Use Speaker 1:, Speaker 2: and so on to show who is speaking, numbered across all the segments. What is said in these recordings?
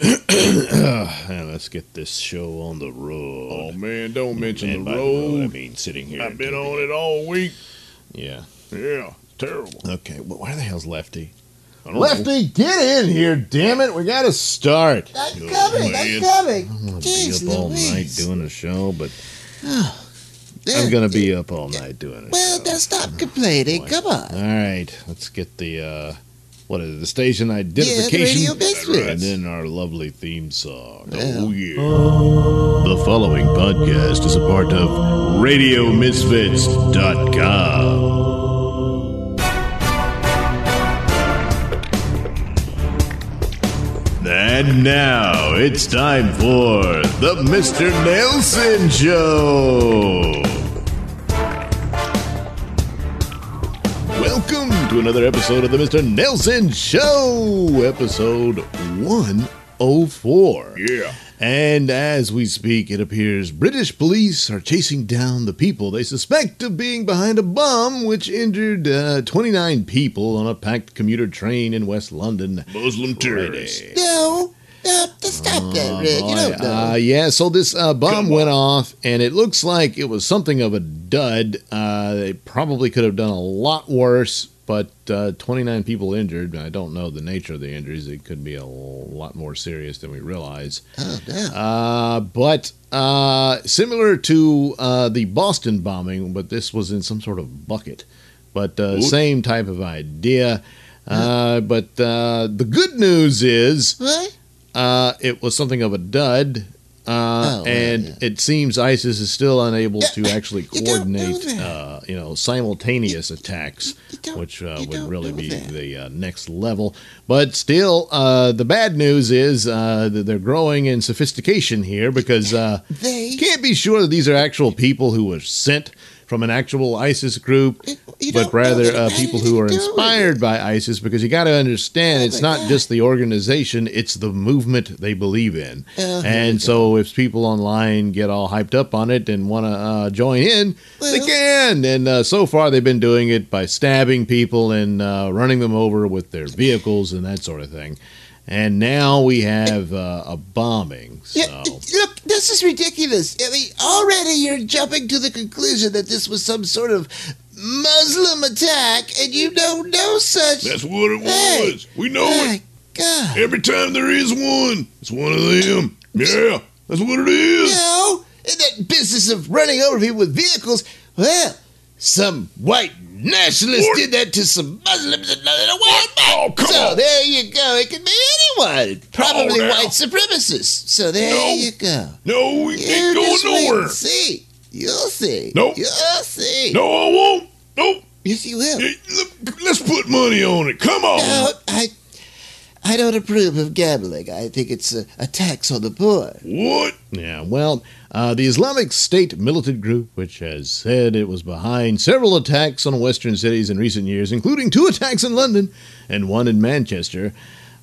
Speaker 1: Yeah, let's get this show on the road.
Speaker 2: Oh man, don't mention
Speaker 1: And
Speaker 2: the
Speaker 1: by
Speaker 2: road.
Speaker 1: I mean sitting here.
Speaker 2: I've been on it all week.
Speaker 1: Yeah.
Speaker 2: Yeah, terrible.
Speaker 1: Okay. Well, why the hell's Lefty?
Speaker 2: I don't know.
Speaker 1: Lefty, get in here, damn it! We got to start.
Speaker 3: I'm
Speaker 2: Good
Speaker 3: coming.
Speaker 2: man.
Speaker 3: I'm coming.
Speaker 1: I'm gonna
Speaker 3: Jeez
Speaker 1: be up all night doing a show, but I'm gonna be up all night doing it.
Speaker 3: Well, now stop complaining. Come on.
Speaker 1: All right, let's get the uh, what is it? The station
Speaker 3: Yeah, the
Speaker 1: identification,
Speaker 3: radio misfits.
Speaker 1: and then our lovely theme song.
Speaker 2: Oh yeah.
Speaker 1: The following podcast is a part of RadioMisfits.com. And now it's time for the Mr. Nailsin Show. To another episode of the Mr. Nailsin Show, episode 104.
Speaker 2: Yeah.
Speaker 1: And as we speak, it appears British police are chasing down the people they suspect of being behind a bomb which injured uh, 29 people on a packed commuter train in West London.
Speaker 2: Muslim terrorists.
Speaker 1: Friday.
Speaker 3: No, no, stop that, Red. You don't know.
Speaker 1: Uh, yeah, so this uh, bomb
Speaker 2: Come
Speaker 1: went off, and it looks like it was something of a dud. Uh, they probably could have done a lot worse, but uh, 29 people injured. I don't know the nature of the injuries. It could be a lot more serious than we realize.
Speaker 3: oh, no.
Speaker 1: Uh, but uh, similar to uh, the Boston bombing, but this was in some sort of bucket. But uh, same type of idea. Uh, but uh, the good news is uh, it was something of a dud. Uh,
Speaker 3: Oh,
Speaker 1: and
Speaker 3: yeah.
Speaker 1: it seems ISIS is still unable
Speaker 3: Yeah,
Speaker 1: to actually
Speaker 3: you
Speaker 1: coordinate,
Speaker 3: that.
Speaker 1: uh, you know, simultaneous attacks,
Speaker 3: You
Speaker 1: which uh, would really be
Speaker 3: that.
Speaker 1: the uh, next level. But still, uh, the bad news is uh, that they're growing in sophistication here because uh,
Speaker 3: They.
Speaker 1: can't be sure that these are actual people who were sent from an actual ISIS group,
Speaker 3: You
Speaker 1: but rather uh, people who are
Speaker 3: to do with
Speaker 1: inspired
Speaker 3: it.
Speaker 1: by ISIS because you got to understand
Speaker 3: Oh
Speaker 1: it's not
Speaker 3: God.
Speaker 1: just the organization, it's the movement they believe in.
Speaker 3: Oh,
Speaker 1: and so if people online get all hyped up on it and want to uh, join in, they can. And uh, so far they've been doing it by stabbing people and uh, running them over with their vehicles and that sort of thing. And now we have uh, a bombing. So.
Speaker 3: Yeah, look, this is ridiculous. I mean, already you're jumping to the conclusion that this was some sort of Muslim attack, and you don't know such.
Speaker 2: That's what it
Speaker 3: Hey.
Speaker 2: was. We know
Speaker 3: My
Speaker 2: it.
Speaker 3: God.
Speaker 2: Every time there is one, it's one of them. Yeah, that's what it is.
Speaker 3: No, in that business of running over people with vehicles, well, some white nationalists did that to some Muslims and a while back.
Speaker 2: Oh, come
Speaker 3: so
Speaker 2: on.
Speaker 3: there you go. It could be anyone, probably white supremacists. So there
Speaker 2: No.
Speaker 3: you go.
Speaker 2: No, we
Speaker 3: You
Speaker 2: ain't going nowhere.
Speaker 3: see. You'll see.
Speaker 2: Nope.
Speaker 3: You'll see.
Speaker 2: No, I won't. Nope.
Speaker 3: Yes, you will.
Speaker 2: Let's put money on it. Come on.
Speaker 3: No, I, I don't approve of gambling. I think it's a, a tax on the poor.
Speaker 2: What?
Speaker 1: Yeah, well, uh, the Islamic State militant group, which has said it was behind several attacks on Western cities in recent years, including two attacks in London and one in Manchester,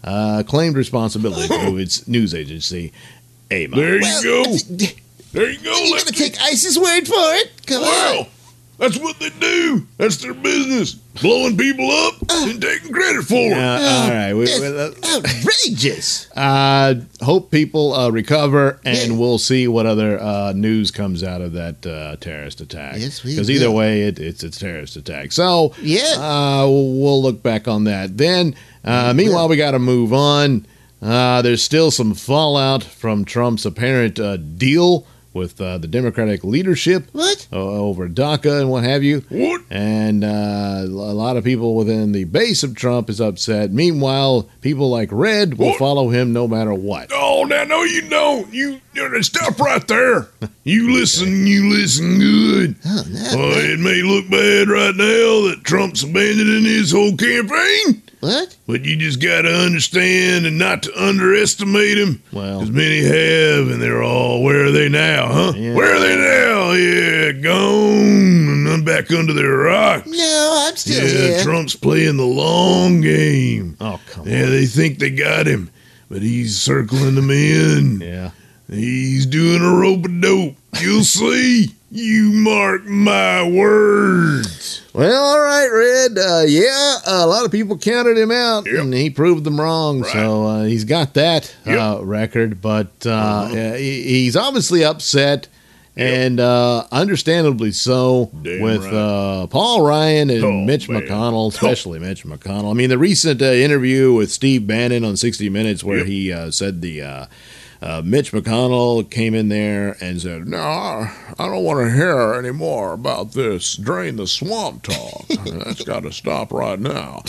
Speaker 1: uh, claimed responsibility through its news agency, Amaq.
Speaker 2: There you
Speaker 3: Well,
Speaker 2: go.
Speaker 3: d-
Speaker 2: There you go.
Speaker 3: you
Speaker 2: Let's
Speaker 3: gonna take ISIS word for it? Come on.
Speaker 2: Well, that's what they do. That's their business. Blowing people up and taking credit for it.
Speaker 1: Uh, all right, we,
Speaker 3: That's
Speaker 1: we- uh,
Speaker 3: outrageous.
Speaker 1: uh, hope people uh, recover, and
Speaker 3: Yeah.
Speaker 1: we'll see what other uh, news comes out of that uh, terrorist attack.
Speaker 3: Yes, we
Speaker 1: Because either way, it, it's a terrorist attack. So
Speaker 3: Yeah.
Speaker 1: uh, we'll look back on that. Then, uh, meanwhile, we got to move on. Uh, there's still some fallout from Trump's apparent uh, deal with uh, the Democratic leadership
Speaker 3: What?
Speaker 1: uh, over DACA and what have you.
Speaker 2: What?
Speaker 1: And uh, a lot of people within the base of Trump is upset. Meanwhile, people like Red will
Speaker 2: What?
Speaker 1: follow him no matter what.
Speaker 2: Oh, now no, you don't. You, you know, stop right there. You listen. You listen good.
Speaker 3: Oh, no.
Speaker 2: Uh, it may look bad right now that Trump's abandoning his whole campaign,
Speaker 3: What?
Speaker 2: but you just got to understand and not to underestimate him.
Speaker 1: Well-
Speaker 2: as many have, and they're all where are they now, huh?
Speaker 1: Yeah.
Speaker 2: Where are they now? Yeah, gone and I'm back under their rocks.
Speaker 3: No, I'm still
Speaker 2: yeah,
Speaker 3: here.
Speaker 2: Trump's playing the long game.
Speaker 1: Oh, come
Speaker 2: Yeah,
Speaker 1: on.
Speaker 2: they think they got him, but he's circling them in.
Speaker 1: Yeah.
Speaker 2: He's doing a rope a dope. You'll see. You mark my words.
Speaker 1: Well, all right, Red. Uh, yeah, a lot of people counted him out,
Speaker 2: Yep.
Speaker 1: and he proved them wrong.
Speaker 2: Right.
Speaker 1: So uh, he's got that
Speaker 2: Yep.
Speaker 1: uh, record, but uh,
Speaker 2: Uh-huh.
Speaker 1: uh, he's obviously upset,
Speaker 2: Yep.
Speaker 1: and uh, understandably so,
Speaker 2: Damn
Speaker 1: with
Speaker 2: right.
Speaker 1: uh, Paul Ryan and
Speaker 2: Oh,
Speaker 1: Mitch
Speaker 2: man.
Speaker 1: McConnell, especially Mitch McConnell. I mean, the recent uh, interview with Steve Bannon on 60 Minutes, where he uh, said the. Uh, Mitch McConnell came in there and said,
Speaker 2: No, I don't want to hear any more about this drain the swamp talk. That's got to stop right now.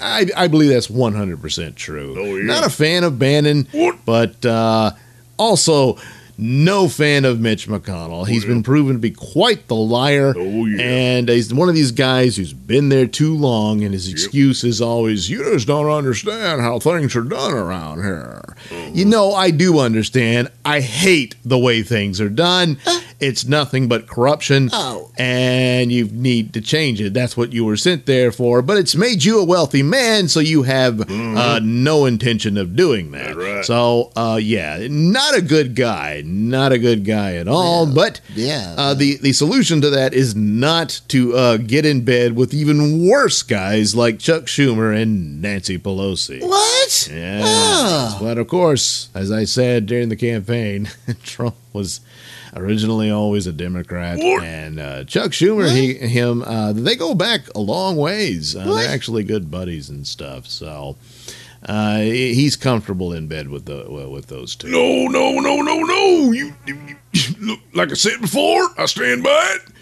Speaker 1: I, I believe that's 100% true.
Speaker 2: Oh, yeah.
Speaker 1: Not a fan of Bannon,
Speaker 2: What?
Speaker 1: but uh, also no fan of Mitch McConnell. He's oh,
Speaker 2: yeah.
Speaker 1: been proven to be quite the liar.
Speaker 2: Oh, yeah.
Speaker 1: And he's one of these guys who's been there too long, and his excuse is always,
Speaker 2: You just don't understand how things are done around here.
Speaker 1: You oh. know, I do understand. I hate the way things are done. Uh, It's nothing but corruption.
Speaker 3: Oh.
Speaker 1: And you need to change it. That's what you were sent there for. But it's made you a wealthy man, so you have uh, no intention of doing that.
Speaker 2: Right.
Speaker 1: So, uh, yeah, not a good guy. Not a good guy at all. but
Speaker 3: yeah.
Speaker 1: uh, the, the solution to that is not to uh, get in bed with even worse guys like Chuck Schumer and Nancy Pelosi.
Speaker 3: what?
Speaker 1: Yeah.
Speaker 3: Oh.
Speaker 1: But of course, as I said during the campaign, Trump was originally always a Democrat,
Speaker 2: What?
Speaker 1: and uh, Chuck Schumer, he, him, uh, they go back a long ways. Uh, they're actually good buddies and stuff. So uh, he's comfortable in bed with the with those two.
Speaker 2: No, no, no, no, no. You, you, look like I said before. I stand by it.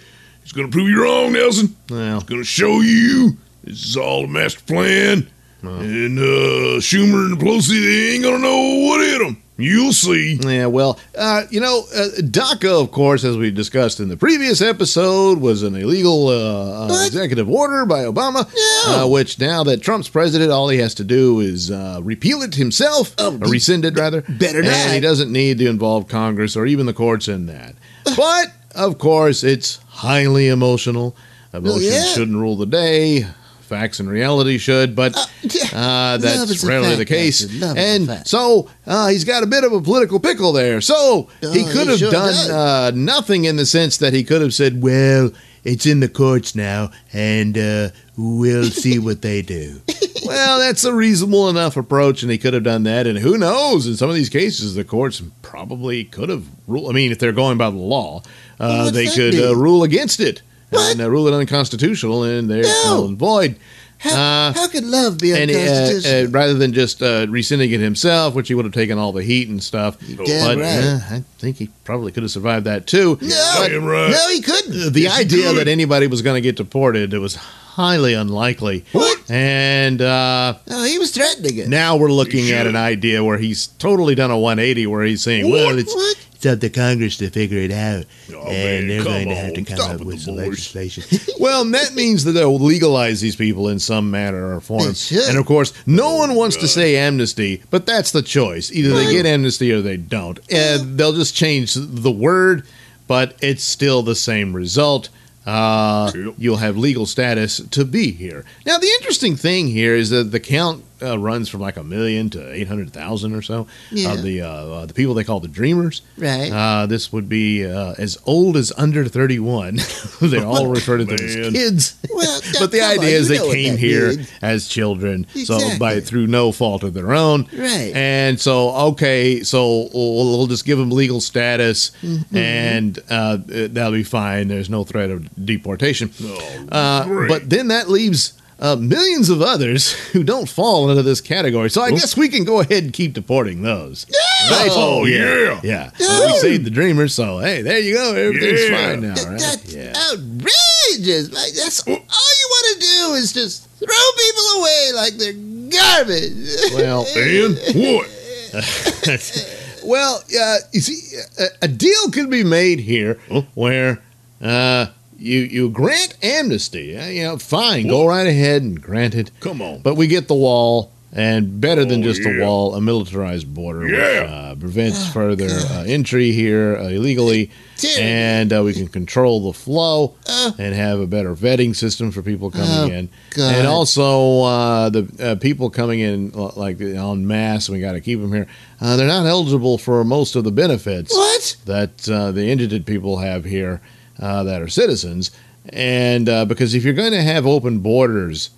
Speaker 2: It's gonna prove you wrong, Nailsin.
Speaker 1: Well,
Speaker 2: It's gonna show you this is all a master plan. And uh, Schumer and Pelosi, they ain't gonna know what hit them. You'll see.
Speaker 1: Yeah, well, uh, you know, uh, DACA, of course, as we discussed in the previous episode, was an illegal uh, uh, executive order by Obama,
Speaker 3: No.
Speaker 1: uh, which now that Trump's president, all he has to do is uh, repeal it himself,
Speaker 3: Oh,
Speaker 1: or rescind it, rather.
Speaker 3: better
Speaker 1: And he doesn't need to involve Congress or even the courts in that. But, of course, it's highly emotional. Emotions
Speaker 3: yeah.
Speaker 1: shouldn't rule the day. Facts and reality should, but
Speaker 3: Uh,
Speaker 1: uh, that's rarely the case.
Speaker 3: Doctor. Love is a
Speaker 1: And so uh, he's got a bit of a political pickle there. So he
Speaker 3: Oh,
Speaker 1: could have
Speaker 3: sure
Speaker 1: done uh, nothing in the sense that he could have said, well, it's in the courts now, and uh, we'll see what they do. well, that's a reasonable enough approach, and he could have done that. And who knows? In some of these cases, the courts probably could have ruled. I mean, if they're going by the law, uh, they could uh, rule against it
Speaker 3: What?
Speaker 1: and uh, rule it unconstitutional, and they're
Speaker 3: No.
Speaker 1: null and void.
Speaker 3: How,
Speaker 1: Uh,
Speaker 3: how could love be
Speaker 1: and uh,
Speaker 3: unconstitutional?
Speaker 1: uh, rather than just uh, rescinding it himself, which he would have taken all the heat and stuff,
Speaker 3: damn
Speaker 1: but
Speaker 3: right.
Speaker 1: uh, I think he probably could have survived that too.
Speaker 3: no,
Speaker 1: but
Speaker 2: Damn right.
Speaker 3: no, he couldn't.
Speaker 1: the
Speaker 2: Yes,
Speaker 1: idea
Speaker 2: could.
Speaker 1: that anybody was going to get deported it was highly unlikely.
Speaker 3: What?
Speaker 1: And uh,
Speaker 3: No, he was threatening it.
Speaker 1: now we're looking at an idea where he's totally done a 180, where he's saying,
Speaker 2: What?
Speaker 1: "Well, it's
Speaker 3: What?
Speaker 1: It's up to Congress to figure it out,
Speaker 2: Oh,
Speaker 1: and
Speaker 2: man,
Speaker 1: they're going to have to come up
Speaker 2: it,
Speaker 1: with some legislation." well, that means that they'll legalize these people in some manner or form. And of course, no
Speaker 2: Oh,
Speaker 1: one wants to say amnesty, but that's the choice. Either they get amnesty or they don't. And they'll just change the word, but it's still the same result. Uh, You'll have legal status to be here. Now, the interesting thing here is that the count uh, runs from like a million to eight hundred thousand or so
Speaker 3: Yeah.
Speaker 1: of the uh, uh, the people they call the dreamers.
Speaker 3: Right.
Speaker 1: Uh, this would be uh, as old as under thirty one. they all refer to them as kids.
Speaker 3: Well,
Speaker 1: but the
Speaker 3: come on,
Speaker 1: idea is they came here
Speaker 3: means.
Speaker 1: as children, so by through no fault of their own.
Speaker 3: Right.
Speaker 1: And so, okay, so we'll, we'll just give them legal status,
Speaker 3: Mm-hmm.
Speaker 1: and uh, that'll be fine. There's no threat of deportation.
Speaker 2: Oh,
Speaker 1: Uh, but then that leaves uh, millions of others who don't fall into this category. So I guess we can go ahead and keep deporting those. Right?
Speaker 2: Oh, yeah.
Speaker 1: Yeah.
Speaker 3: No.
Speaker 1: We saved the dreamers, so hey, there you go. Everything's
Speaker 2: Yeah.
Speaker 1: fine now, right?
Speaker 3: That's
Speaker 1: Yeah.
Speaker 3: outrageous. Like, that's all you want to do is just throw people away like they're garbage.
Speaker 1: Well,
Speaker 2: And what?
Speaker 1: well, uh, you see, a, a deal could be made here where uh, you you grant amnesty. You know, fine, go right ahead and grant it.
Speaker 2: Come on.
Speaker 1: But we get the wall, and better than
Speaker 2: Oh,
Speaker 1: just a
Speaker 2: yeah.
Speaker 1: wall, a militarized border, which uh, prevents further uh, entry here uh, illegally,
Speaker 3: Dude.
Speaker 1: and uh, we can control the flow
Speaker 3: Uh.
Speaker 1: and have a better vetting system for people coming
Speaker 3: Oh,
Speaker 1: in,
Speaker 3: God.
Speaker 1: and also uh, the uh, people coming in like en masse. We got to keep them here. Uh, they're not eligible for most of the benefits
Speaker 3: what?
Speaker 1: that uh, the indigent people have here. Uh, that are citizens. And uh, because if you're going to have open borders,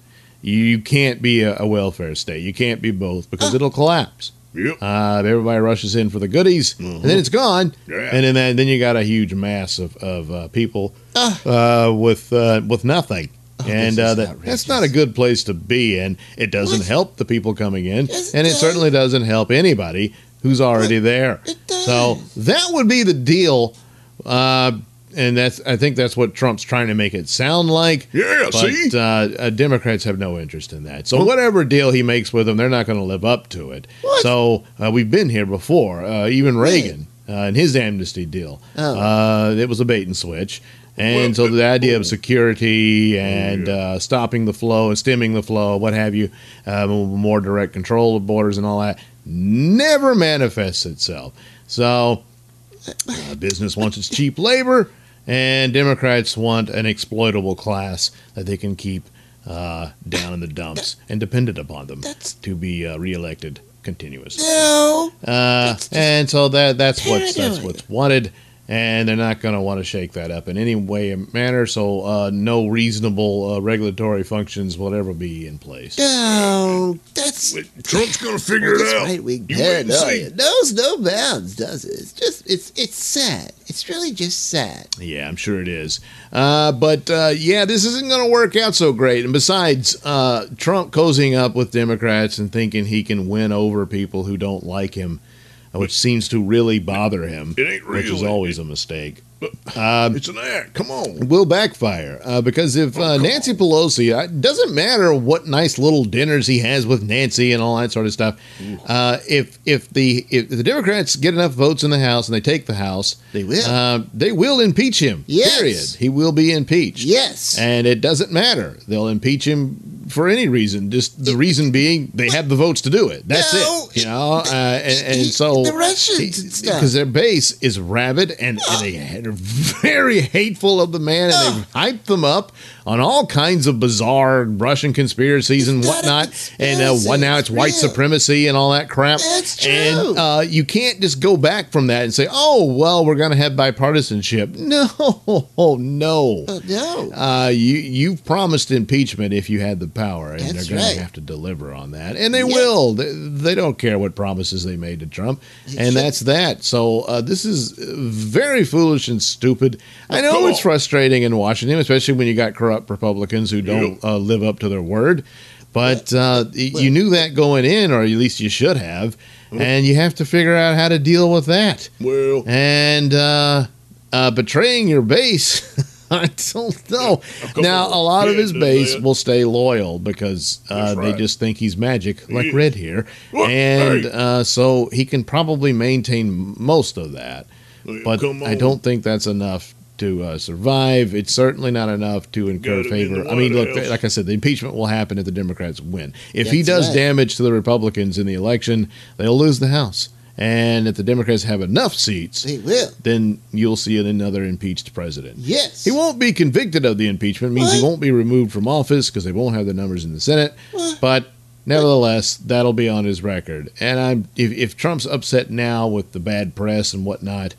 Speaker 1: you can't be a, a welfare state. You can't be both because it'll collapse.
Speaker 2: Yep.
Speaker 1: Uh, everybody rushes in for the goodies, and then it's gone.
Speaker 2: Yeah.
Speaker 1: And then then you got a huge mass of of uh, people
Speaker 3: Ah.
Speaker 1: uh, with uh, with nothing. and uh, that, that's not a good place to be, and it doesn't
Speaker 3: What?
Speaker 1: help the people coming in,
Speaker 3: Yes, it
Speaker 1: and it
Speaker 3: does.
Speaker 1: certainly doesn't help anybody who's already there.
Speaker 3: It does.
Speaker 1: So that would be the deal, uh, and that's I think that's what Trump's trying to make it sound like.
Speaker 2: Yeah,
Speaker 1: But
Speaker 2: see?
Speaker 1: uh, uh, Democrats have no interest in that. So whatever deal he makes with them, they're not going to live up to it.
Speaker 3: What?
Speaker 1: So uh, we've been here before. Uh, even Reagan uh, and his amnesty deal,
Speaker 3: Oh.
Speaker 1: uh, it was a bait and switch. And
Speaker 2: Well,
Speaker 1: so the idea of security and
Speaker 2: yeah.
Speaker 1: uh, stopping the flow and stemming the flow, what have you, uh, more direct control of borders and all that, never manifests itself. So uh, business wants its cheap labor, and Democrats want an exploitable class that they can keep uh, down in the dumps and dependent upon them
Speaker 3: That's-
Speaker 1: to be uh, reelected continuously.
Speaker 3: No.
Speaker 1: Uh, and so that that's what's that's what's wanted, and they're not going to want to shake that up in any way or manner. So uh, no reasonable uh, regulatory functions will ever be in place.
Speaker 3: No. That's.
Speaker 2: Wait, Trump's gonna figure
Speaker 3: This
Speaker 2: it out.
Speaker 3: right wing
Speaker 2: You wait and see.
Speaker 3: paranoia knows no bounds, does it? It's just it's it's sad. It's really just sad.
Speaker 1: Yeah, I'm sure it is. Uh, but uh, yeah, this isn't going to work out so great. And besides, uh, Trump cozying up with Democrats and thinking he can win over people who don't like him, which seems to really bother him,
Speaker 2: It ain't
Speaker 1: which is always a mistake. Um,
Speaker 2: it's an act. Come on.
Speaker 1: will backfire uh, because if uh,
Speaker 2: come
Speaker 1: Nancy Pelosi, uh, it doesn't matter what nice little dinners he has with Nancy and all that sort of stuff. Uh, if if the if the Democrats get enough votes in the House and they take the House,
Speaker 3: They will.
Speaker 1: Uh, they will impeach him.
Speaker 3: Yes.
Speaker 1: Period. He will be impeached.
Speaker 3: Yes.
Speaker 1: And it doesn't matter. They'll impeach him for any reason. Just the reason being they have the votes to do it. That's
Speaker 3: No,
Speaker 1: it. You know, uh, and, and so
Speaker 3: the Russians and stuff.
Speaker 1: because their base is rabid and, and they are very hateful of the man, and they've hyped them up on all kinds of bizarre Russian conspiracies and whatnot. And uh, now it's
Speaker 3: it's
Speaker 1: white
Speaker 3: real.
Speaker 1: supremacy and all that crap. And uh, you can't just go back from that and say, "Oh, well, we're going to have bipartisanship." No, no.
Speaker 3: Oh, no.
Speaker 1: Uh, you you've promised impeachment if you had the power, and
Speaker 3: That's
Speaker 1: they're going
Speaker 3: right.
Speaker 1: to have to deliver on that, and they
Speaker 3: Yeah.
Speaker 1: will. They, they don't care what promises they made to Trump, and that's that. So uh, this is uh, very foolish and stupid. I know it's frustrating in Washington, especially when you got corrupt Republicans who don't uh, live up to their word. But uh, you knew that going in, or at least you should have, and you have to figure out how to deal with that
Speaker 2: Well,
Speaker 1: and uh, uh, betraying your base. I don't know.
Speaker 2: couple
Speaker 1: Now, a lot of his base will stay loyal because uh,
Speaker 2: That's
Speaker 1: they just think he's magic, like
Speaker 2: Yeah.
Speaker 1: Red here,
Speaker 2: What?
Speaker 1: and
Speaker 2: Hey.
Speaker 1: uh, so he can probably maintain most of that. But I don't think that's enough to uh, survive. It's certainly not enough to incur
Speaker 2: Got him in
Speaker 1: favor. I mean, look,
Speaker 2: House.
Speaker 1: like I said, the impeachment will happen if the Democrats win. If he does
Speaker 3: right.
Speaker 1: damage to the Republicans in the election, they'll lose the House. And if the Democrats have enough seats,
Speaker 3: They will.
Speaker 1: then you'll see another impeached president.
Speaker 3: Yes.
Speaker 1: He won't be convicted of the impeachment, means he won't be removed from office because they won't have the numbers in the Senate. But nevertheless, that'll be on his record. And I'm if, if Trump's upset now with the bad press and whatnot,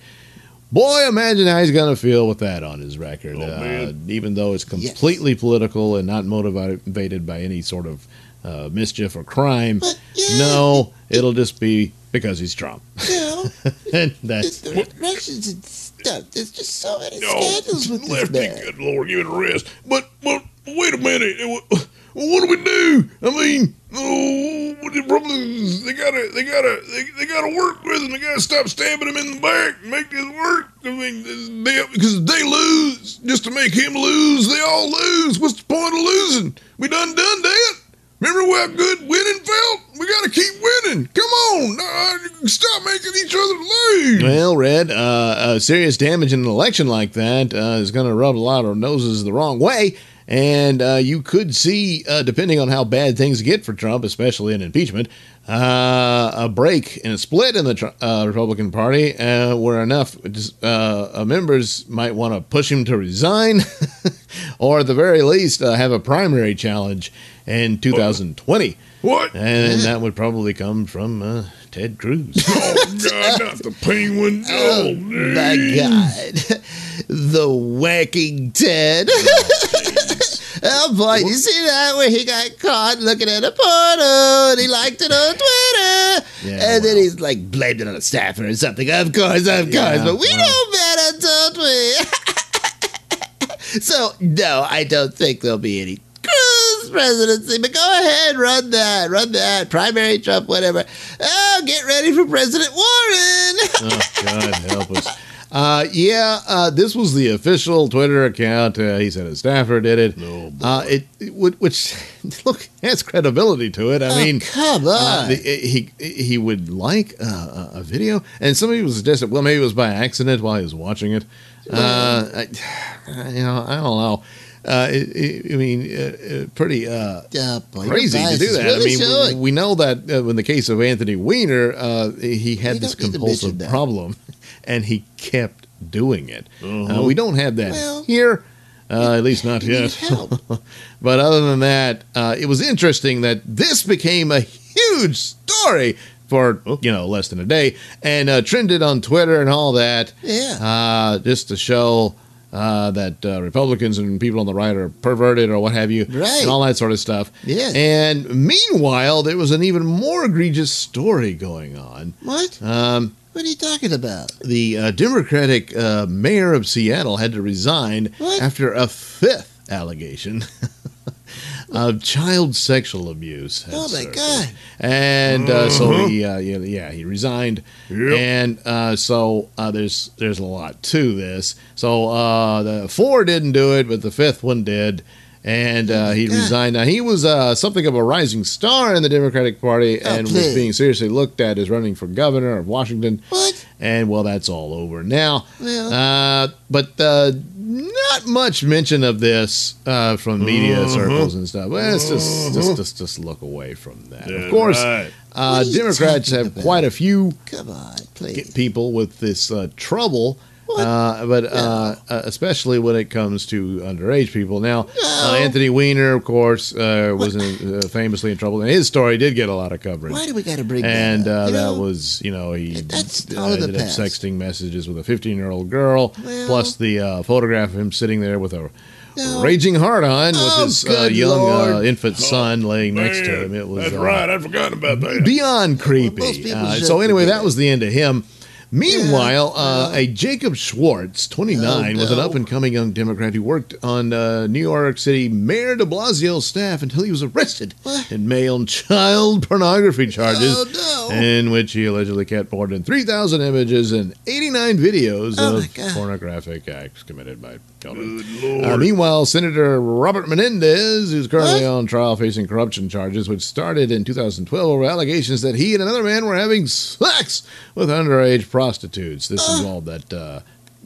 Speaker 1: boy, imagine how he's going to feel with that on his record.
Speaker 2: Oh,
Speaker 1: uh, even though it's completely political and not motivated by any sort of uh, mischief or crime.
Speaker 3: But, yeah,
Speaker 1: no, it'll just be because he's Trump.
Speaker 3: You know,
Speaker 1: and
Speaker 3: it's
Speaker 1: that's
Speaker 3: the Russians and stuff. There's just so many
Speaker 2: no,
Speaker 3: scandals with this
Speaker 2: lefty,
Speaker 3: man.
Speaker 2: good lord, give it a rest. But, but, wait a minute. Uh, What, do we do? I mean, oh, what the Republicans, they gotta, they gotta, they, they gotta work with him. They gotta stop stabbing him in the back and make this work. I mean, they, because they lose, just to make him lose, they all lose. What's the point of losing? We done done that. Remember how good winning felt? We gotta keep winning. Come on, uh, stop making each other lose.
Speaker 1: Well, Red, uh, uh, serious damage in an election like that uh, is to rub a lot of noses the wrong way. And uh, you could see, uh, depending on how bad things get for Trump, especially in impeachment, uh, a break and a split in the Tr- uh, Republican Party uh, where enough uh, members might want to push him to resign or at the very least uh, have a primary challenge in 2020.
Speaker 2: What?
Speaker 1: And that would probably come from uh, Ted Cruz.
Speaker 2: Oh God, not the penguin.
Speaker 3: Oh
Speaker 2: Oh,
Speaker 3: my God. the whacking Ted. Oh boy, you see that where he got caught looking at a porno and he liked it on Twitter.
Speaker 1: Yeah,
Speaker 3: and then he's like blamed it on a staffer or something. Of course, of course.
Speaker 1: Yeah,
Speaker 3: but we know better, don't we? so no, I don't think there'll be any Cruz presidency. But go ahead, run that, run that. Primary Trump, whatever. Oh, get ready for President Warren.
Speaker 1: Oh, God help us. Uh, yeah, uh, this was the official Twitter account. Uh, he said a staffer did it.
Speaker 2: No, boy.
Speaker 1: uh, it, it would, which look has credibility to it. I
Speaker 3: Oh,
Speaker 1: mean,
Speaker 3: come
Speaker 1: uh,
Speaker 3: on.
Speaker 1: the, he he would like uh, a a video, and somebody was suggested. Well, maybe it was by accident while he was watching it. Uh, I, you know, I don't know. Uh, it, it, I mean, uh, uh, pretty uh,
Speaker 3: Oh,
Speaker 1: crazy to do that.
Speaker 3: really
Speaker 1: I mean, we,
Speaker 3: showing.
Speaker 1: we know that uh, in the case of Anthony Weiner, uh, he had this
Speaker 3: don't need to
Speaker 1: compulsive problem, and he kept doing it. Uh,
Speaker 2: Uh-huh.
Speaker 1: we don't have that
Speaker 3: Well,
Speaker 1: here, uh, at least not yet. but other than that, uh, it was interesting that this became a huge story for you know less than a day, and uh, trended on Twitter and all that
Speaker 3: Yeah.
Speaker 1: uh, just to show uh, that uh, Republicans and people on the right are perverted or what have you,
Speaker 3: Right.
Speaker 1: and all that sort of stuff.
Speaker 3: Yes.
Speaker 1: And meanwhile, there was an even more egregious story going on.
Speaker 3: What?
Speaker 1: Um,
Speaker 3: What are you talking about?
Speaker 1: the uh, Democratic uh, mayor of Seattle had to resign
Speaker 3: What?
Speaker 1: after a fifth allegation. Of child sexual abuse.
Speaker 3: Oh, my
Speaker 1: surfaced.
Speaker 3: God.
Speaker 1: And uh, so
Speaker 2: Uh-huh.
Speaker 1: he, uh, yeah, yeah, he resigned,
Speaker 2: Yep.
Speaker 1: and uh, so uh, there's there's a lot to this. So uh, the four didn't do it, but the fifth one did, and uh, he
Speaker 3: God.
Speaker 1: resigned. Now he was uh, something of a rising star in the Democratic Party,
Speaker 3: Oh,
Speaker 1: and was being seriously looked at as running for governor of Washington.
Speaker 3: What?
Speaker 1: And well, that's all over now.
Speaker 3: Well,
Speaker 1: Uh, but uh, not much mention of this uh, from media
Speaker 2: Uh-huh.
Speaker 1: circles and stuff. Well, it's just,
Speaker 2: Uh-huh.
Speaker 1: just, just, just look away from that.
Speaker 2: That's
Speaker 1: of course,
Speaker 2: right.
Speaker 1: uh,
Speaker 3: What are you
Speaker 1: Democrats have
Speaker 3: about?
Speaker 1: quite a few
Speaker 3: come on, please.
Speaker 1: people with this uh, trouble.
Speaker 3: What?
Speaker 1: Uh, but uh, uh, especially when it comes to underage people. Now, uh, Anthony Weiner, of course, uh, was in, uh, famously in trouble, and his story did get a lot of coverage
Speaker 3: Why do we got to bring
Speaker 1: and
Speaker 3: that
Speaker 1: uh,
Speaker 3: up? You
Speaker 1: that
Speaker 3: know?
Speaker 1: was you know he
Speaker 3: That's all in the
Speaker 1: ended up
Speaker 3: past.
Speaker 1: sexting messages with a 15 year old girl
Speaker 3: Well-
Speaker 1: plus the uh, photograph of him sitting there with a
Speaker 3: No.
Speaker 1: raging heart on
Speaker 3: Oh,
Speaker 1: with his uh, young uh, infant son laying next to him it was
Speaker 2: That's
Speaker 1: uh,
Speaker 2: right. I'd forgotten about that.
Speaker 1: beyond creepy
Speaker 3: people
Speaker 1: uh, so anyway that was the end of him Meanwhile, uh, a Jacob Schwartz, 29,
Speaker 3: Oh,
Speaker 1: was an up and coming young Democrat who worked on uh, New York City Mayor de Blasio's staff until he was arrested
Speaker 3: What?
Speaker 1: and mailed on child pornography charges
Speaker 3: Oh, no.
Speaker 1: in which he allegedly kept more than 3,000 images and 89 videos
Speaker 3: Oh,
Speaker 1: of pornographic acts committed by children.
Speaker 2: Good Lord.
Speaker 1: Uh, meanwhile, Senator Robert Menendez, who's currently
Speaker 3: What?
Speaker 1: on trial facing corruption charges, which started in 2012 over allegations that he and another man were having sex with underage prostitutes. This involved that uh,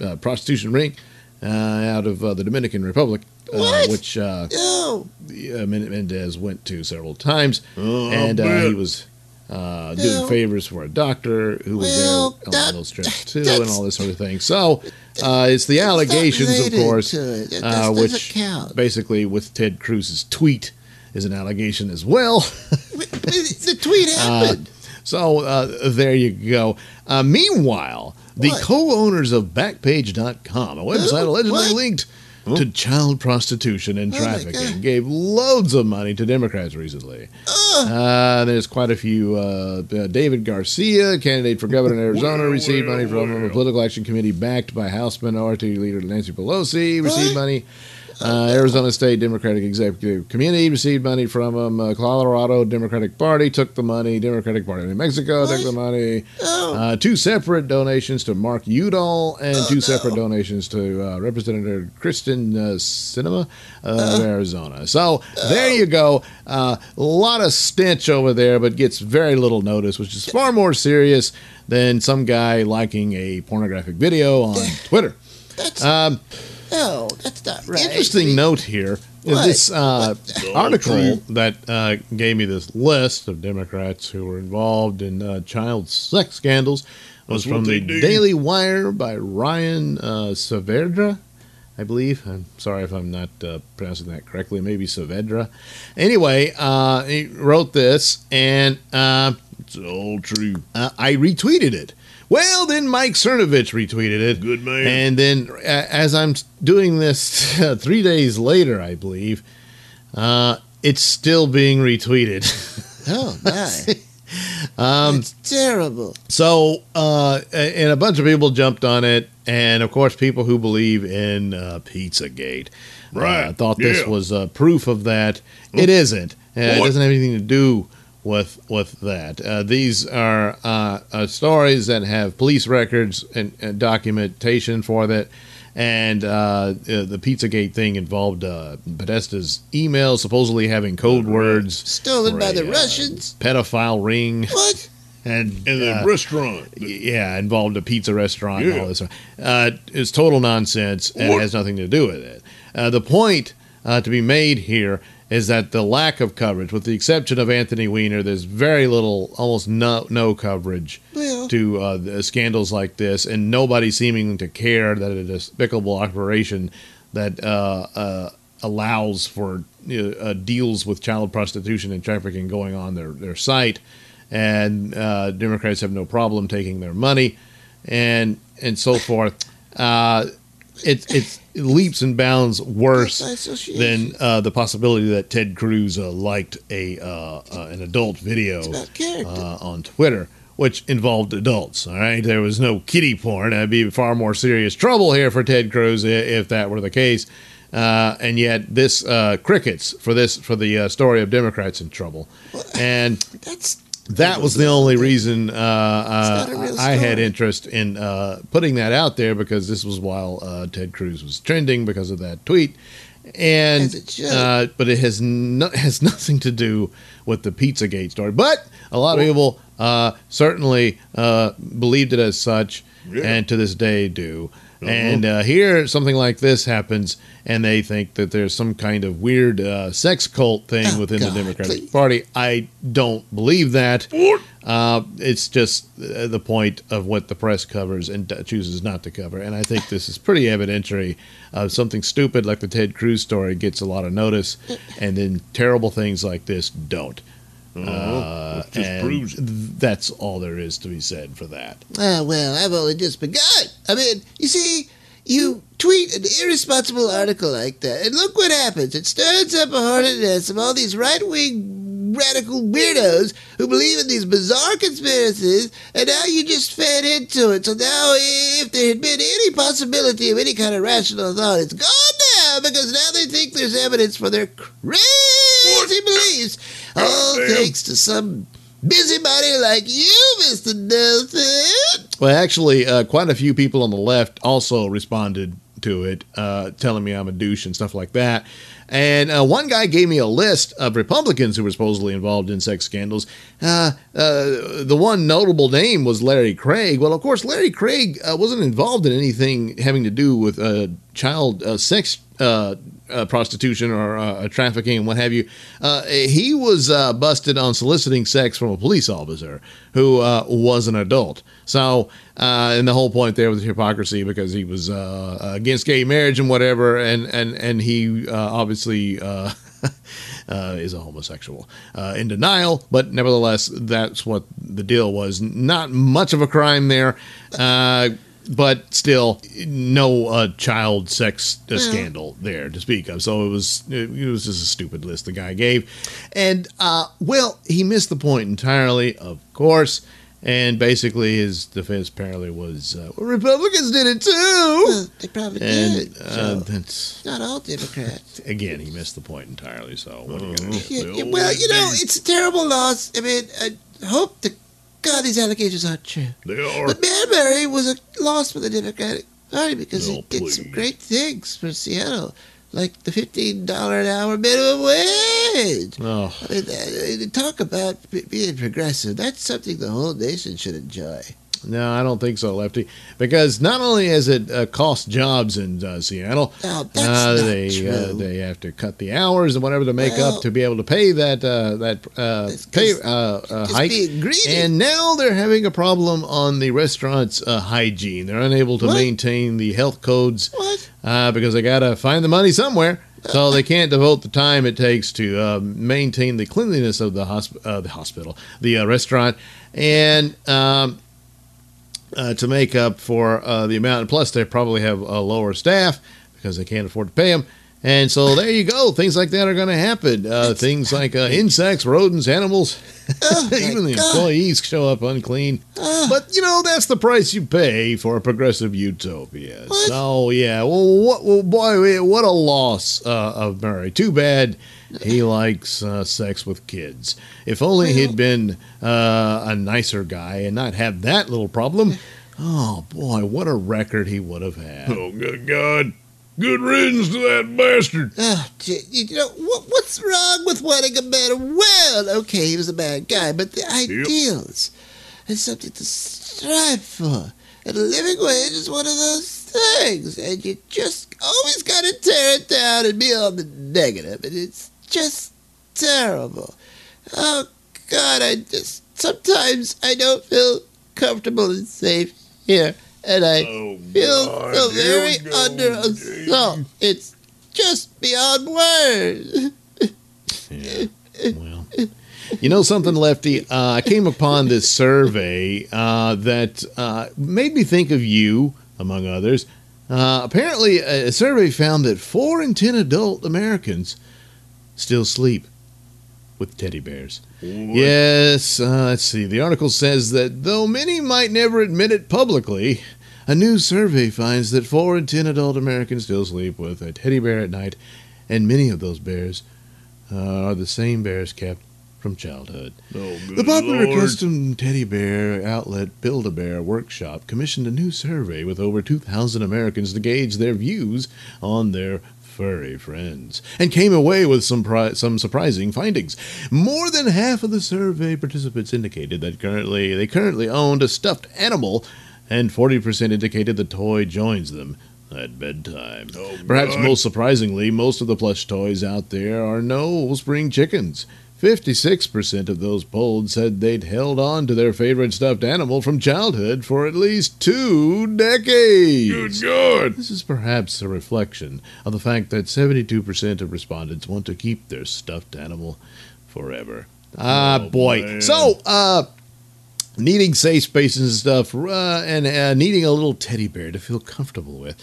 Speaker 1: uh, prostitution ring uh, out of uh, the Dominican Republic, uh, which uh,
Speaker 3: No.
Speaker 1: uh, Mendez went to several times,
Speaker 2: Oh,
Speaker 1: and uh, he was uh, doing favors for a doctor who was
Speaker 3: Well,
Speaker 1: there on those trips too, and all this sort of thing. So uh, it's the allegations, of course,
Speaker 3: to it. That
Speaker 1: uh, which basically with Ted Cruz's tweet is an allegation as well.
Speaker 3: the tweet happened.
Speaker 1: So uh, there you go. Uh, meanwhile, the
Speaker 3: What?
Speaker 1: co-owners of Backpage.com, a website allegedly
Speaker 3: What?
Speaker 1: linked to child prostitution and
Speaker 3: Oh,
Speaker 1: trafficking,
Speaker 3: God.
Speaker 1: gave loads of money to Democrats recently.
Speaker 3: Ugh.
Speaker 1: Uh, there's quite a few. Uh, uh, David Garcia, candidate for governor in Arizona,
Speaker 2: Well,
Speaker 1: received money
Speaker 2: well,
Speaker 1: from a political action committee backed by House Minority Leader Nancy Pelosi. Received
Speaker 3: What?
Speaker 1: money. Uh, Arizona State Democratic Executive Committee received money from him. Uh, Colorado Democratic Party took the money. Democratic Party of New Mexico took the money.
Speaker 3: Oh.
Speaker 1: Uh, two separate donations to Mark Udall and
Speaker 3: Oh,
Speaker 1: two
Speaker 3: no.
Speaker 1: separate donations to uh, Representative Kristen uh, Sinema of Arizona. So there you go. Uh, a lot of stench over there, but gets very little notice, which is far more serious than some guy liking a pornographic video on Twitter.
Speaker 3: That's
Speaker 1: Um,
Speaker 3: no, that's not right.
Speaker 1: Interesting note here is
Speaker 3: What?
Speaker 1: this uh, article that uh, gave me this list of Democrats who were involved in uh, child sex scandals was
Speaker 2: That's
Speaker 1: from the
Speaker 2: they do.
Speaker 1: Daily Wire by Ryan uh, Saavedra, I believe. I'm sorry if I'm not uh, pronouncing that correctly. Maybe Saavedra. Anyway, uh, he wrote this, and uh,
Speaker 2: It's all true.
Speaker 1: Uh, I retweeted it. Well, then Mike Cernovich retweeted it.
Speaker 2: Good man.
Speaker 1: And then, uh, as I'm doing this three days later, I believe, uh, it's still being retweeted.
Speaker 3: Oh my!
Speaker 1: Um,
Speaker 3: That's terrible.
Speaker 1: So, uh, and a bunch of people jumped on it, and of course, people who believe in uh, Pizzagate,
Speaker 2: Right,
Speaker 1: uh, thought this was uh, proof of that. It isn't. Uh, it doesn't have anything to do with with that. Uh, these are uh, uh, stories that have police records and, and documentation for that. And uh, the Pizzagate thing involved uh, Podesta's email supposedly having code words,
Speaker 3: Stolen by
Speaker 1: a,
Speaker 3: the
Speaker 1: uh,
Speaker 3: Russians.
Speaker 1: pedophile ring,
Speaker 3: What?
Speaker 1: and
Speaker 2: And the
Speaker 1: uh,
Speaker 2: restaurant.
Speaker 1: yeah, involved a pizza restaurant and
Speaker 2: Yeah.
Speaker 1: all this. Uh, it's total nonsense and
Speaker 2: What?
Speaker 1: has nothing to do with it. Uh, the point uh, to be made here is that the lack of coverage, with the exception of Anthony Weiner, there's very little, almost no, no coverage
Speaker 3: Well,
Speaker 1: to uh, the scandals like this, and nobody seeming to care that a despicable operation that uh, uh, allows for uh, deals with child prostitution and trafficking going on their, their site, and uh, Democrats have no problem taking their money, and and so forth. It's it's leaps and bounds worse than uh, the possibility that Ted Cruz uh, liked a uh, uh, an adult video uh, on Twitter, which involved adults. All right, there was no kiddie porn. That'd be far more serious trouble here for Ted Cruz if that were the case. Uh, and yet, this uh, crickets for this for the uh, story of Democrats in trouble, and
Speaker 3: That's
Speaker 1: that was the only reason uh, uh, I had interest in uh, putting that out there because this was while uh, Ted Cruz was trending because of that tweet, and
Speaker 3: it
Speaker 1: uh, but it has no, has nothing to do with the Pizzagate story. But a lot of people uh, certainly uh, believed it as such,
Speaker 2: Yeah.
Speaker 1: and to this day do. And uh, here, something like this happens, and they think that there's some kind of weird uh, sex cult thing
Speaker 3: Oh,
Speaker 1: within
Speaker 3: God,
Speaker 1: the Democratic
Speaker 3: please.
Speaker 1: Party. I don't believe that. Uh, it's just uh, the point of what the press covers and chooses not to cover. And I think this is pretty evidentiary of something stupid like the Ted Cruz story gets a lot of notice, and then terrible things like this don't. Uh,
Speaker 2: just
Speaker 1: and
Speaker 2: proves it.
Speaker 1: th- that's all there is to be said for that.
Speaker 3: Ah, well, I've only just begun. I mean, you see, you tweet an irresponsible article like that, and look what happens. It stirs up a hornet's nest of all these right wing radical weirdos who believe in these bizarre conspiracies, and now you just fed into it. So now, if there had been any possibility of any kind of rational thought, it's gone now because now they think there's evidence for their crazy beliefs. All
Speaker 2: Goddamn.
Speaker 3: thanks to some busybody like you, Mr. Nailsin.
Speaker 1: Well, actually, uh, quite a few people on the left also responded to it, uh, telling me I'm a douche and stuff like that. And uh, one guy gave me a list of Republicans who were supposedly involved in sex scandals. Uh, uh, the one notable name was Larry Craig. Well, of course, Larry Craig uh, wasn't involved in anything having to do with uh, child uh, sex uh, uh, prostitution or uh, trafficking and what have you. Uh, he was uh, busted on soliciting sex from a police officer who uh, was an adult. So, uh, and the whole point there was hypocrisy because he was uh, against gay marriage and whatever, and and and he uh, obviously. Uh, Uh, is a homosexual uh, in denial, but nevertheless, that's what the deal was. Not much of a crime there, uh, but still, no uh, child sex uh, scandal there to speak of. So it was it, was just a stupid list the guy gave, and uh, well, he missed the point entirely, of course. And basically, his defense apparently was uh, well, Republicans did it too.
Speaker 3: Well, they probably
Speaker 1: And
Speaker 3: did.
Speaker 1: uh, that's
Speaker 3: Not all Democrats.
Speaker 1: again, he missed the point entirely. So what are you gonna do?
Speaker 3: Yeah, well, you know, it's a terrible loss. I mean, I hope to God these allegations aren't true.
Speaker 2: They are.
Speaker 3: But Murray was a loss for the Democratic Party because he
Speaker 2: Oh,
Speaker 3: did some great things for Seattle, like the fifteen dollar an hour minimum wage.
Speaker 1: Oh,
Speaker 3: I mean, talk about being progressive. That's something the whole nation should enjoy.
Speaker 1: No, I don't think so, Lefty. Because not only has it uh, cost jobs in uh, Seattle,
Speaker 3: Oh,
Speaker 1: uh, they. Uh, they have to cut the hours and whatever to make
Speaker 3: Well,
Speaker 1: up to be able to pay that uh, that uh, pay hike. And now they're having a problem on the restaurant's uh, hygiene. They're unable to
Speaker 3: What?
Speaker 1: maintain the health codes uh, because they got to find the money somewhere. so they can't devote the time it takes to uh, maintain the cleanliness of the, hosp- uh, the hospital, the uh, restaurant, and um, uh, to make up for uh, the amount. And plus, they probably have a lower staff because they can't afford to pay them. And so there you go. Things like that are going to happen. Uh, things like uh, insects, rodents, animals.
Speaker 3: Oh,
Speaker 1: Even the
Speaker 3: God.
Speaker 1: employees show up unclean.
Speaker 3: Ah.
Speaker 1: But you know that's the price you pay for a progressive utopia.
Speaker 3: What?
Speaker 1: So yeah, well, what, well, boy, what a loss uh, of Murray. Too bad he likes uh, sex with kids. If only he'd been uh, a nicer guy and not have that little problem. Oh boy, what a record he would have had.
Speaker 2: Oh, good God. Good riddance to that bastard.
Speaker 3: Oh, you know what, what's wrong with wanting a better world? Okay, he was a bad guy, but the ideals is something to strive for. And a living wage is one of those things, and you just always got to tear it down and be on the negative, and it's just terrible. Oh God, I just sometimes I don't feel comfortable and safe here, and I
Speaker 2: Oh,
Speaker 3: feel
Speaker 2: God.
Speaker 3: so very under assault. It's just beyond words.
Speaker 1: Yeah. Well, you know something, Lefty? Uh, I came upon this survey uh, that uh, made me think of you, among others. Uh, apparently, a survey found that four in ten adult Americans still sleep with teddy bears. Yes, uh, let's see. The article says that though many might never admit it publicly, a new survey finds that four in ten adult Americans still sleep with a teddy bear at night, and many of those bears uh, are the same bears kept from childhood.
Speaker 2: Oh,
Speaker 1: The popular
Speaker 2: Lord.
Speaker 1: custom teddy bear outlet Build a Bear Workshop commissioned a new survey with over 2,000 Americans to gauge their views on their furry friends and came away with some pri- some surprising findings. More than half of the survey participants indicated that currently they currently owned a stuffed animal and 40% indicated the toy joins them at bedtime.
Speaker 2: Oh,
Speaker 1: Perhaps
Speaker 2: God.
Speaker 1: most surprisingly, most of the plush toys out there are no spring chickens. 56% of those polled said they'd held on to their favorite stuffed animal from childhood for at least two decades.
Speaker 2: Good God.
Speaker 1: This is perhaps a reflection of the fact that 72% of respondents want to keep their stuffed animal forever. Ah,
Speaker 2: Oh,
Speaker 1: boy.
Speaker 2: man.
Speaker 1: So, uh, needing safe spaces and stuff, uh, and uh, needing a little teddy bear to feel comfortable with.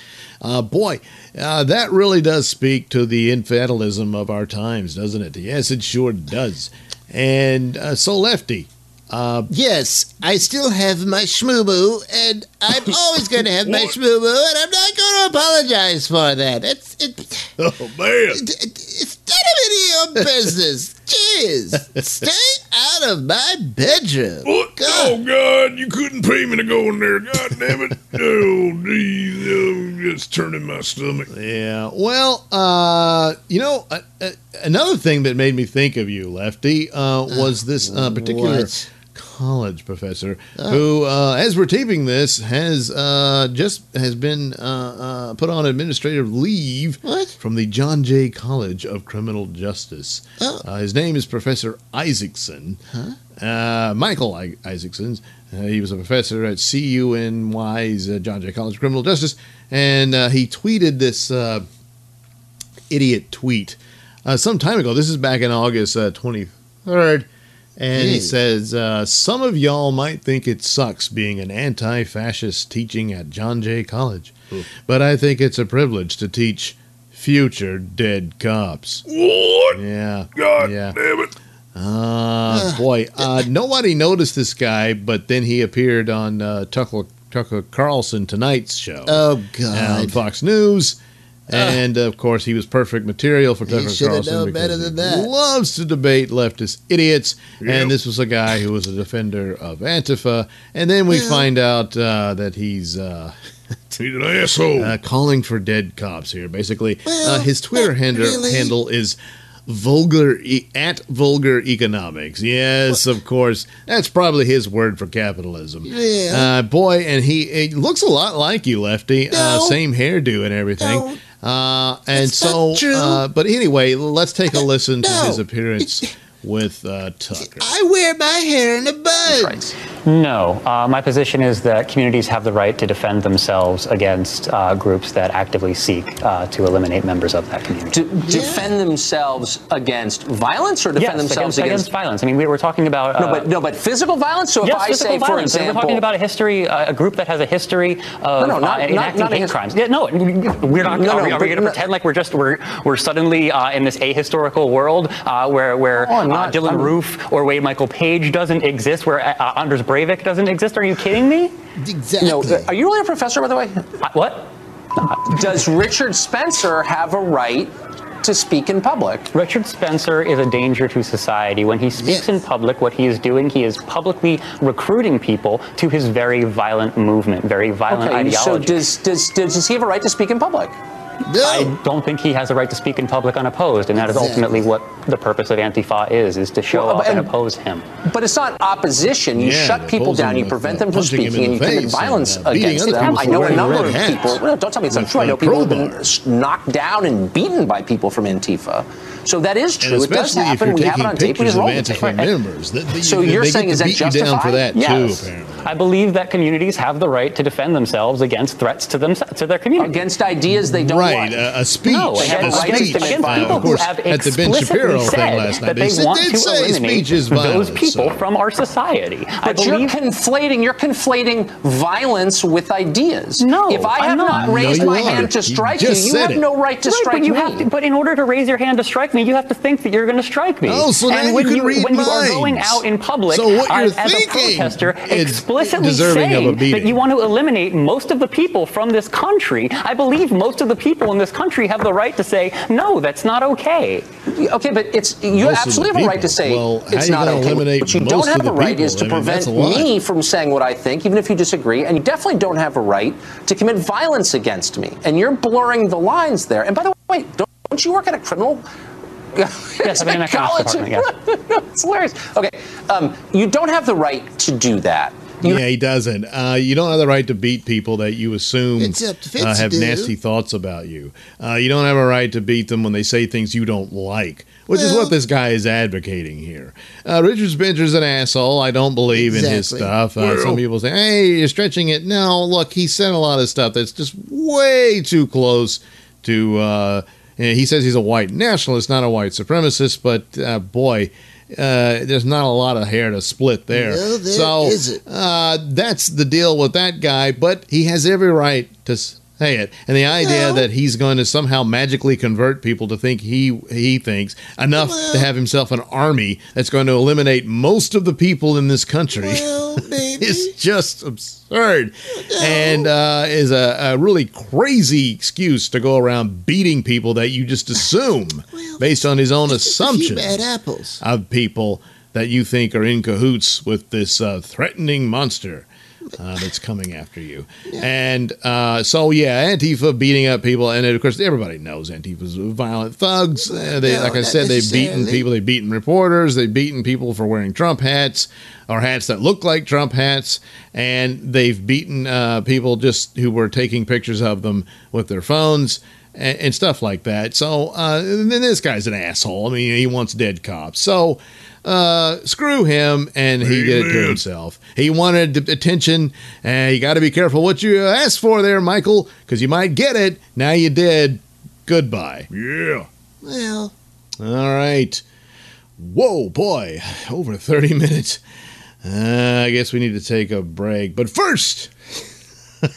Speaker 1: Uh, boy, uh, that really does speak to the infantilism of our times, doesn't it? Yes, it sure does. And uh, so, Lefty, uh,
Speaker 3: Yes, I still have my shmoo and I'm always going to have my shmoo and I'm not going to apologize for that. It's it,
Speaker 2: Oh, man.
Speaker 3: it, it's none of any of your business. Jeez, stay out of my bedroom.
Speaker 2: What?
Speaker 3: God.
Speaker 2: Oh, God. You couldn't pay me to go in there. God damn it. Oh, geez. I'm just turning my stomach.
Speaker 1: Yeah. Well, uh, you know, uh, uh, another thing that made me think of you, Lefty, uh, was this uh, particular
Speaker 3: What?
Speaker 1: College professor who, uh, as we're taping this, has uh, just has been uh, uh, put on administrative leave
Speaker 3: What?
Speaker 1: from the John Jay College of Criminal Justice.
Speaker 3: Oh.
Speaker 1: Uh, his name is Professor Isaacson. Uh, Michael I- Isaacson. Uh, he was a professor at CUNY's uh, John Jay College of Criminal Justice, and uh, he tweeted this uh, idiot tweet uh, some time ago. This is back in August uh, 23rd. And he says, uh, Some of y'all might think it sucks being an anti fascist teaching at John Jay College, but I think it's a privilege to teach future dead cops.
Speaker 2: What?
Speaker 1: Yeah.
Speaker 2: God
Speaker 1: Yeah.
Speaker 2: damn it.
Speaker 1: Ah, boy. Uh, nobody noticed this guy, but then he appeared on uh, Tucker, Tucker Carlson Tonight's show
Speaker 3: Oh God.
Speaker 1: on
Speaker 3: God,
Speaker 1: Fox News. And of course, he was perfect material for Tucker
Speaker 3: should have
Speaker 1: Carlson.
Speaker 3: known better
Speaker 1: he
Speaker 3: than that.
Speaker 1: Loves to debate leftist idiots,
Speaker 2: Yep.
Speaker 1: and this was a guy who was a defender of Antifa. And then we
Speaker 3: Well-
Speaker 1: find out uh, that he's uh,
Speaker 2: He's an asshole.
Speaker 1: uh, calling for dead cops here. Basically,
Speaker 3: Well,
Speaker 1: uh, his Twitter
Speaker 3: not
Speaker 1: handle,
Speaker 3: really.
Speaker 1: handle is vulgar e- at vulgar economics. Yes, of course, that's probably his word for capitalism.
Speaker 3: Yeah.
Speaker 1: Uh, boy, and he, he looks a lot like you, Lefty. Uh, same hairdo and everything.
Speaker 3: No.
Speaker 1: Uh, and
Speaker 3: That's
Speaker 1: so,
Speaker 3: not true.
Speaker 1: Uh, but anyway, let's take a listen to
Speaker 3: No.
Speaker 1: his appearance with uh, Tucker.
Speaker 3: I wear my hair in a bun.
Speaker 4: rights. No. Uh, my position is that communities have the right to defend themselves against uh, groups that actively seek uh, to eliminate members of that community.
Speaker 5: To defend themselves against violence or defend
Speaker 4: yes,
Speaker 5: themselves
Speaker 4: against, against violence. I mean, we were talking about.
Speaker 5: no, but no, but physical violence. So if
Speaker 4: yes,
Speaker 5: I
Speaker 4: physical
Speaker 5: say, for
Speaker 4: violence.
Speaker 5: example,
Speaker 4: we're talking about a history, uh, a group that has a history of
Speaker 5: No, no, not-
Speaker 4: uh,
Speaker 5: not-
Speaker 4: enacting
Speaker 5: not
Speaker 4: hate crimes. Yeah, no, we're not.
Speaker 5: No,
Speaker 4: are
Speaker 5: no,
Speaker 4: we,
Speaker 5: but
Speaker 4: going to pretend like we're just we're we're suddenly uh, in this ahistorical world uh, where where
Speaker 5: Oh,
Speaker 4: uh,
Speaker 5: not-
Speaker 4: Dylann
Speaker 5: I'm-
Speaker 4: Roof or Wade Michael Page doesn't exist, where uh, Anders Breivik doesn't exist? Are you kidding me?
Speaker 3: Exactly.
Speaker 5: no, are you really a professor, by the way?
Speaker 4: What?
Speaker 5: Does Richard Spencer have a right to speak in public?
Speaker 4: Richard Spencer is a danger to society. When he speaks
Speaker 3: Yes.
Speaker 4: in public, what he is doing, he is publicly recruiting people to his very violent movement, very violent ideology
Speaker 5: Okay, so does, does does does he have a right to speak in public?
Speaker 3: No.
Speaker 4: I don't think he has a right to speak in public unopposed, and that is
Speaker 3: Exactly.
Speaker 4: ultimately what the purpose of Antifa is: is to show
Speaker 5: Well,
Speaker 4: up and
Speaker 5: and-
Speaker 4: oppose him.
Speaker 5: But it's not opposition. You
Speaker 1: Yeah,
Speaker 5: shut people down, you prevent them from
Speaker 1: punching him in
Speaker 5: speaking, and you commit violence
Speaker 1: and, uh,
Speaker 5: against them. I know a number of people. Well, don't tell me it's not true. I know people have been knocked down and beaten by people from Antifa. So that is
Speaker 1: And
Speaker 5: true. It does
Speaker 1: especially if
Speaker 5: happen.
Speaker 1: you're
Speaker 5: We have it
Speaker 1: taking
Speaker 5: on tape. We
Speaker 1: pictures
Speaker 5: just
Speaker 1: of
Speaker 5: roll the
Speaker 1: members. That, they,
Speaker 5: So
Speaker 1: they,
Speaker 5: you're
Speaker 1: they
Speaker 5: saying is that
Speaker 1: beat you down for that
Speaker 4: Yes.
Speaker 1: too, apparently.
Speaker 4: I believe that communities have the right to defend themselves against threats to them to their community.
Speaker 5: Against ideas they don't
Speaker 1: Right,
Speaker 5: like.
Speaker 1: a, a speech.
Speaker 4: No,
Speaker 5: They have
Speaker 1: a
Speaker 5: a right to
Speaker 1: speech.
Speaker 4: against
Speaker 5: violence.
Speaker 4: Uh, people
Speaker 1: of
Speaker 4: who
Speaker 1: course,
Speaker 4: have
Speaker 1: at the Ben
Speaker 4: explicitly
Speaker 1: Shapiro
Speaker 4: said
Speaker 1: thing last night,
Speaker 4: that
Speaker 1: they
Speaker 4: they, want
Speaker 1: did
Speaker 4: to
Speaker 1: say
Speaker 4: eliminate
Speaker 1: speech is
Speaker 4: those
Speaker 1: violence,
Speaker 4: people
Speaker 1: so-
Speaker 4: from our society. I
Speaker 5: But you're
Speaker 4: believe
Speaker 5: conflating. You're conflating violence with ideas.
Speaker 4: No,
Speaker 5: If I
Speaker 4: I'm
Speaker 5: have
Speaker 4: not.
Speaker 5: not raised
Speaker 1: No,
Speaker 5: my
Speaker 1: are.
Speaker 5: hand to strike you,
Speaker 1: just
Speaker 5: you have
Speaker 1: it.
Speaker 5: no right to
Speaker 4: Right,
Speaker 5: strike
Speaker 4: but you
Speaker 5: me.
Speaker 4: have to, but in order to raise your hand to strike me, you have to think that you're going to strike me.
Speaker 1: Oh, so now
Speaker 4: and
Speaker 1: you
Speaker 4: when
Speaker 1: can
Speaker 4: you,
Speaker 1: read
Speaker 4: when you are going out in public
Speaker 1: So what you're
Speaker 4: as a protester, explicitly
Speaker 1: deserving of a
Speaker 4: saying that you want to eliminate most of the people from this country, I believe most of the people in this country have the right to say, no, that's not okay.
Speaker 5: Okay, but it's you
Speaker 1: Most
Speaker 5: absolutely have a right to say
Speaker 1: Well,
Speaker 5: it's not okay.
Speaker 1: eliminate
Speaker 5: What you don't have
Speaker 1: the
Speaker 5: a right
Speaker 1: people?
Speaker 5: is to
Speaker 1: I mean,
Speaker 5: prevent
Speaker 1: that's a lot.
Speaker 5: me from saying what I think, even if you disagree, and you definitely don't have a right to commit violence against me. And you're blurring the lines there. And by the way, don't, don't you work at a criminal?
Speaker 4: Yes, I'm in an economics department,
Speaker 5: it's hilarious. Okay, um, you don't have the right to do that. You
Speaker 1: yeah, he doesn't. Uh, you don't have the right to beat people that you assume
Speaker 3: It's up to Fitz
Speaker 1: uh, have
Speaker 3: do.
Speaker 1: nasty thoughts about you. Uh, you don't have a right to beat them when they say things you don't like, which is what this guy is advocating here. Uh, Richard Spencer's an asshole. I don't believe in his stuff. Uh, some people say, "Hey, you're stretching it." No, look, he said a lot of stuff that's just way too close to. Uh, he says he's a white nationalist, not a white supremacist. But uh, boy. Uh, there's not a lot of hair to split there.
Speaker 3: No, there
Speaker 1: so uh, that's the deal with that guy, but he has every right to say it. And the idea
Speaker 3: Well-
Speaker 1: that he's going to somehow magically convert people to think he he thinks enough to have himself an army that's going to eliminate most of the people in this country
Speaker 3: Well,
Speaker 1: is just absurd and uh, is a, a really crazy excuse to go around beating people that you just assume
Speaker 3: Well,
Speaker 1: based on his own assumptions
Speaker 3: bad apples.
Speaker 1: of people that you think are in cahoots with this uh, threatening monster uh, that's coming after you. And uh, so, yeah, Antifa beating up people, and of course, everybody knows Antifa's violent thugs. Uh, they,
Speaker 3: No,
Speaker 1: like I said, they've beaten people, they've beaten reporters, they've beaten people for wearing Trump hats or hats that look like Trump hats, and they've beaten uh, people just who were taking pictures of them with their phones and, and stuff like that. So uh, then this guy's an asshole. I mean, he wants dead cops. So uh, screw him, and he did it to himself. He wanted attention, and you got to be careful what you ask for there, Michael, because you might get it. Now you did. Goodbye.
Speaker 2: Yeah.
Speaker 3: Well,
Speaker 1: All right. Whoa, boy, over 30 minutes. Uh, I guess we need to take a break. But first,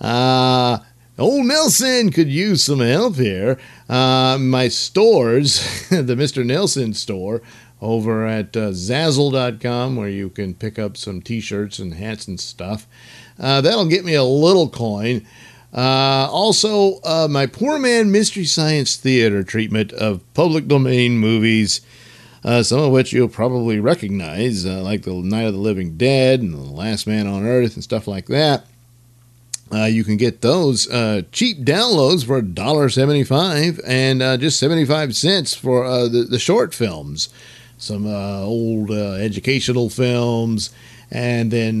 Speaker 1: uh, old Nailsin could use some help here. Uh, my stores, the Mr. Nailsin store over at uh, Zazzle.com, where you can pick up some t shirts and hats and stuff. Uh, that'll get me a little coin. Uh, also, uh, my Poor Man Mystery Science Theater treatment of public domain movies, uh, some of which you'll probably recognize, uh, like The Night of the Living Dead and The Last Man on Earth and stuff like that. Uh, you can get those uh, cheap downloads for $1.75 and uh, just 75 cents for uh, the, the short films. Some uh, old uh, educational films and then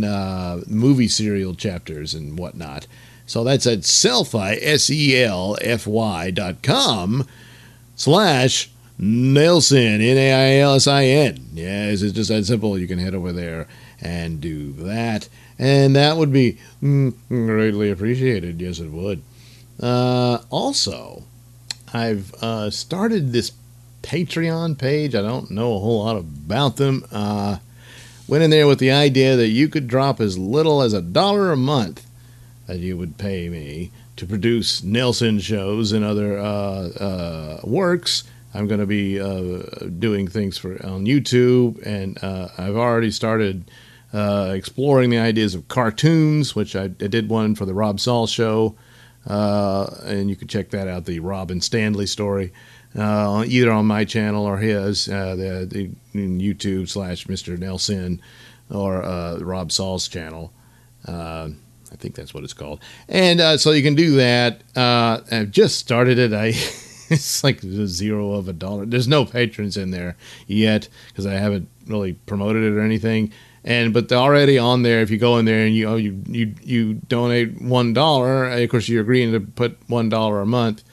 Speaker 1: movie serial chapters and whatnot. So that's at Sellfy, S E L F Y dot com slash Nailsin, N A I L S I N. Yes, it's just that simple. You can head over there and do that. And that would be mm, greatly appreciated. Yes, it would. Uh, also, I've uh, started this Patreon page. I don't know a whole lot about them. Uh, went in there with the idea that you could drop as little as a dollar a month that you would pay me to produce Nailsin shows and other uh, uh, works. I'm going to be uh, doing things for on YouTube, and I've already started uh, exploring the ideas of cartoons, which I, I did one for the Rob Saul show, uh, and you can check that out, the Robin Stanley story, either on my channel or his, the, the YouTube slash Mr. Nailsin or Rob Saul's channel. I think that's what it's called. And uh, so you can do that. Uh, I've just started it. I it's like zero of a dollar. There's no patrons in there yet because I haven't really promoted it or anything. And but they're already on there, if you go in there and you oh, you you you donate one dollar, of course you're agreeing to put one dollar a month.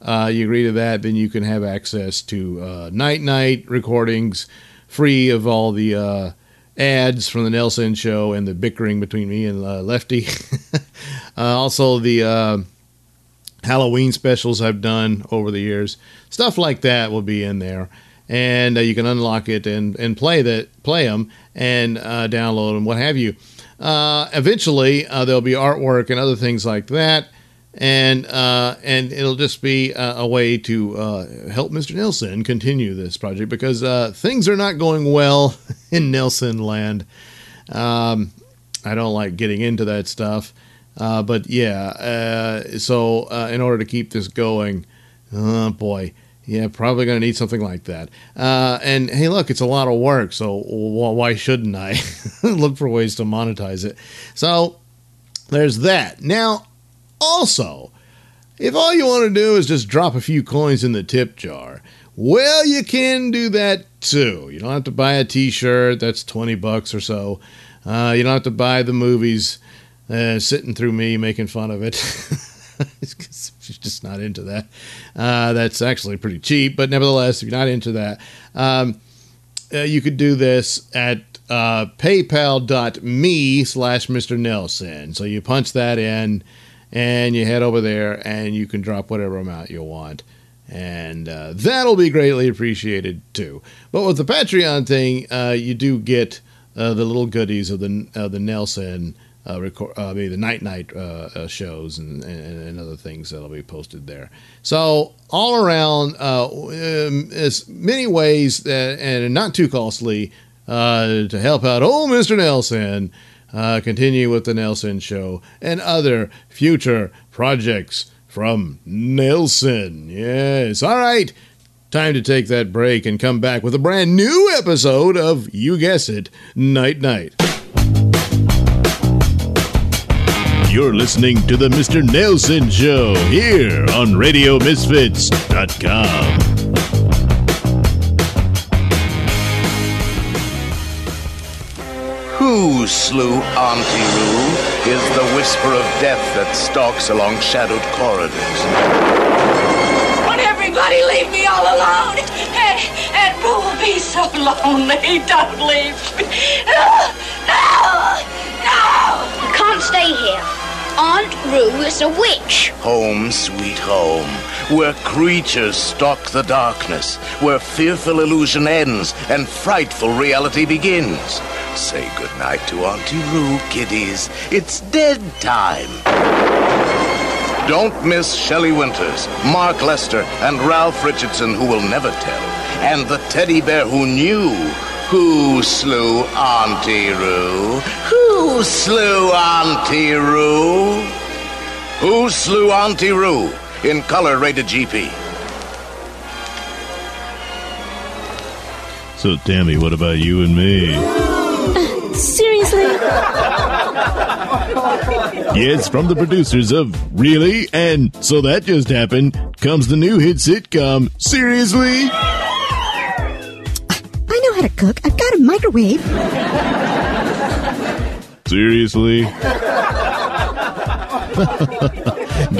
Speaker 1: Uh, you agree to that, then you can have access to uh, Night Knight recordings, free of all the uh, ads from the Nailsin show and the bickering between me and uh, Lefty. uh, also, the uh, Halloween specials I've done over the years, stuff like that will be in there, and uh, you can unlock it and and play that play them and uh, download them, what have you. Uh, eventually, there'll be artwork and other things like that and uh, and it'll just be a, way to uh, help Mr. Nailsin continue this project because uh, things are not going well in Nailsin land. Um, I don't like getting into that stuff, uh, but yeah. Uh, so uh, in order to keep this going, oh boy. Yeah, probably going to need something like that. and hey, look, it's a lot of work, so why shouldn't I look for ways to monetize it? So there's that. Now, also, if all you want to do is just drop a few coins in the tip jar, well, you can do that too. You don't have to buy a T-shirt that's twenty bucks or so. Uh, you don't have to buy the movies. Uh, sitting through me making fun of it. She's just not into that. Uh, that's actually pretty cheap, but nevertheless, if you're not into that, um, uh, you could do this at uh, paypal.me slash Mr. Nailsin. So you punch that in and you head over there and you can drop whatever amount you want. And uh, that'll be greatly appreciated too. But with the Patreon thing, uh, you do get uh, the little goodies of the uh, the Nailsin uh, record, uh, maybe the Night Knight uh, uh, shows and, and, and, other things that'll be posted there. So all around, uh, um, as many ways that, and not too costly to help out old Mister Nailsin. uh, continue with the Nailsin Show and other future projects from Nailsin. Yes. All right. Time to take that break and come back with a brand new episode of You Guess It, Night Knight.
Speaker 2: You're listening to the Mr. Nailsin Show here on RadioMisfits.com.
Speaker 6: Who slew Auntie Roo is the whisper of death that stalks along shadowed corridors.
Speaker 7: Won't everybody leave me all alone? Hey, and Roo will be so lonely. Don't leave me. No! No! No!
Speaker 8: Can't stay here. Aunt Roo is a witch.
Speaker 6: Home, sweet home, where creatures stalk the darkness, where fearful illusion ends and frightful reality begins. Say goodnight to Auntie Roo, kiddies. It's dead time. Don't miss Shelley Winters, Mark Lester, and Ralph Richardson, who will never tell, and the teddy bear who knew. Who slew Auntie Roo? Who slew Auntie Roo? Who slew Auntie Roo? In color rated GP.
Speaker 2: So, Tammy, what about you and me?
Speaker 9: Seriously?
Speaker 2: yes, from the producers of Really and So That Just Happened comes the new hit sitcom Seriously?
Speaker 9: How to cook. I've got a microwave.
Speaker 2: Seriously?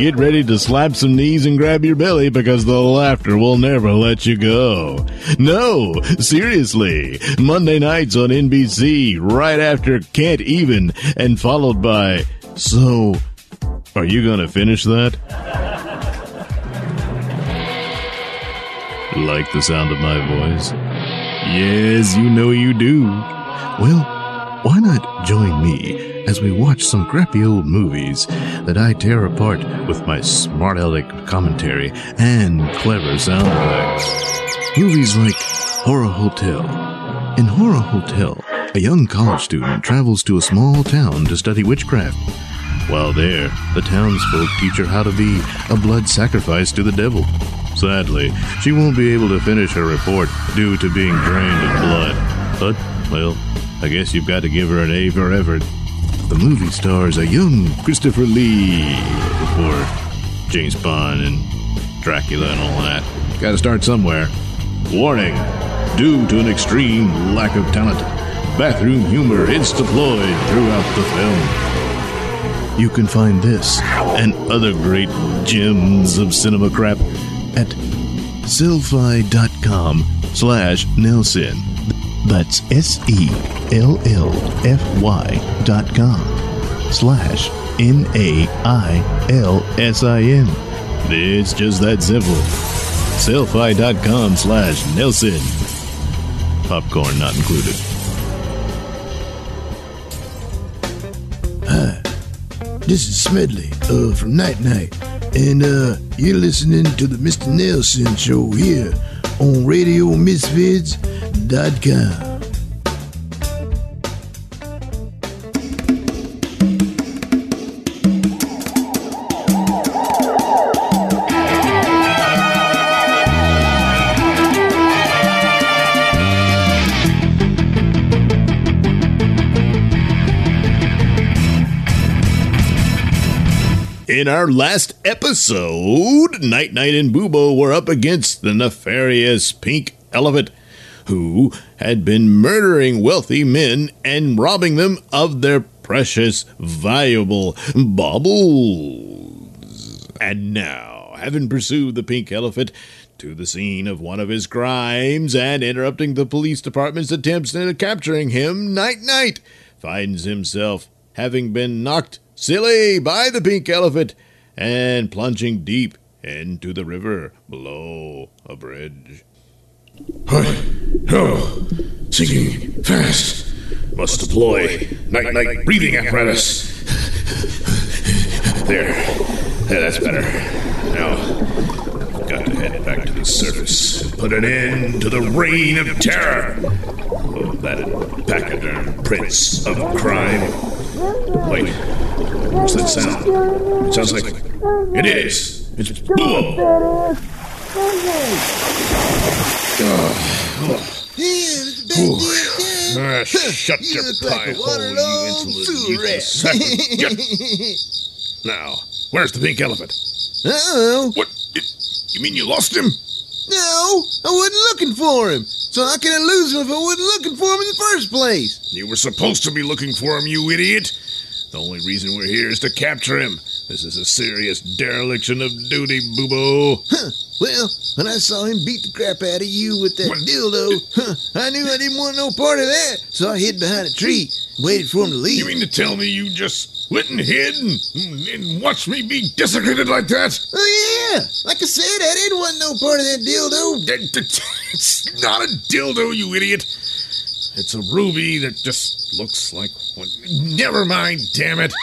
Speaker 1: Get ready to slap some knees and grab your belly because the laughter will never let you go. No, seriously. Monday nights on NBC, right after Can't Even, and followed by So, are you going to finish that? Like the sound of my voice? Yes, you know you do. Well, why not join me as we watch some crappy old movies that I tear apart with my smart aleck commentary and clever sound effects? Movies like Horror Hotel. In Horror Hotel, a young college student travels to a small town to study witchcraft. While there, the townsfolk teach her how to be a blood sacrifice to the devil. Sadly, she won't be able to finish her report due to being drained of blood. But, well, I guess you've got to give her an A for effort. The movie stars a young Christopher Lee before James Bond and Dracula and all that. Got to start somewhere. Warning: Due to an extreme lack of talent, bathroom humor is deployed throughout the film. You can find this and other great gems of cinema crap at sellfy.com slash Nailsin. That's S E L L F Y dot com slash N A I L S I N. It's just that simple. Sellfy.com slash Nailsin. Popcorn not included.
Speaker 2: Hi, this is Smedley uh, from Night Knight, and uh, you're listening to the Mr. Nailsin Show here on RadioMisfits.com.
Speaker 1: In our last episode, Night Knight and Boobo were up against the nefarious Pink Elephant, who had been murdering wealthy men and robbing them of their precious, valuable baubles. And now, having pursued the Pink Elephant to the scene of one of his crimes and interrupting the police department's attempts at capturing him, Night Knight finds himself having been knocked silly by the pink elephant and plunging deep into the river below a bridge.
Speaker 2: Hi. Oh, sinking fast. Must deploy Night Knight breathing apparatus.
Speaker 1: There. Yeah, that's better. Now, got to head back to the surface and put an end to the reign of terror of that pachyderm prince of crime. Wait, what's that sound? It sounds like it is. It's Boo. Ah, shut your pie hole, you insolent useless sack of junk. Now, where's the pink elephant?
Speaker 3: Oh,
Speaker 2: What? You- You mean you lost him?
Speaker 3: no, I wasn't looking for him. So how can I lose him if I wasn't looking for him in the first place?
Speaker 2: You were supposed to be looking for him, you idiot. The only reason we're here is to capture him. This is a serious dereliction of duty, Boobo.
Speaker 3: Huh. Well, when I saw him beat the crap out of you with that dildo, huh, I knew I didn't want no part of that. So I hid behind a tree, and waited for him to leave.
Speaker 2: You mean to tell me you just went and hid and, and watched me be desecrated like that?
Speaker 3: Oh yeah, like I said, I didn't want no part of that dildo.
Speaker 2: It's not a dildo, you idiot. It's a ruby that just looks like one. Never mind, damn it.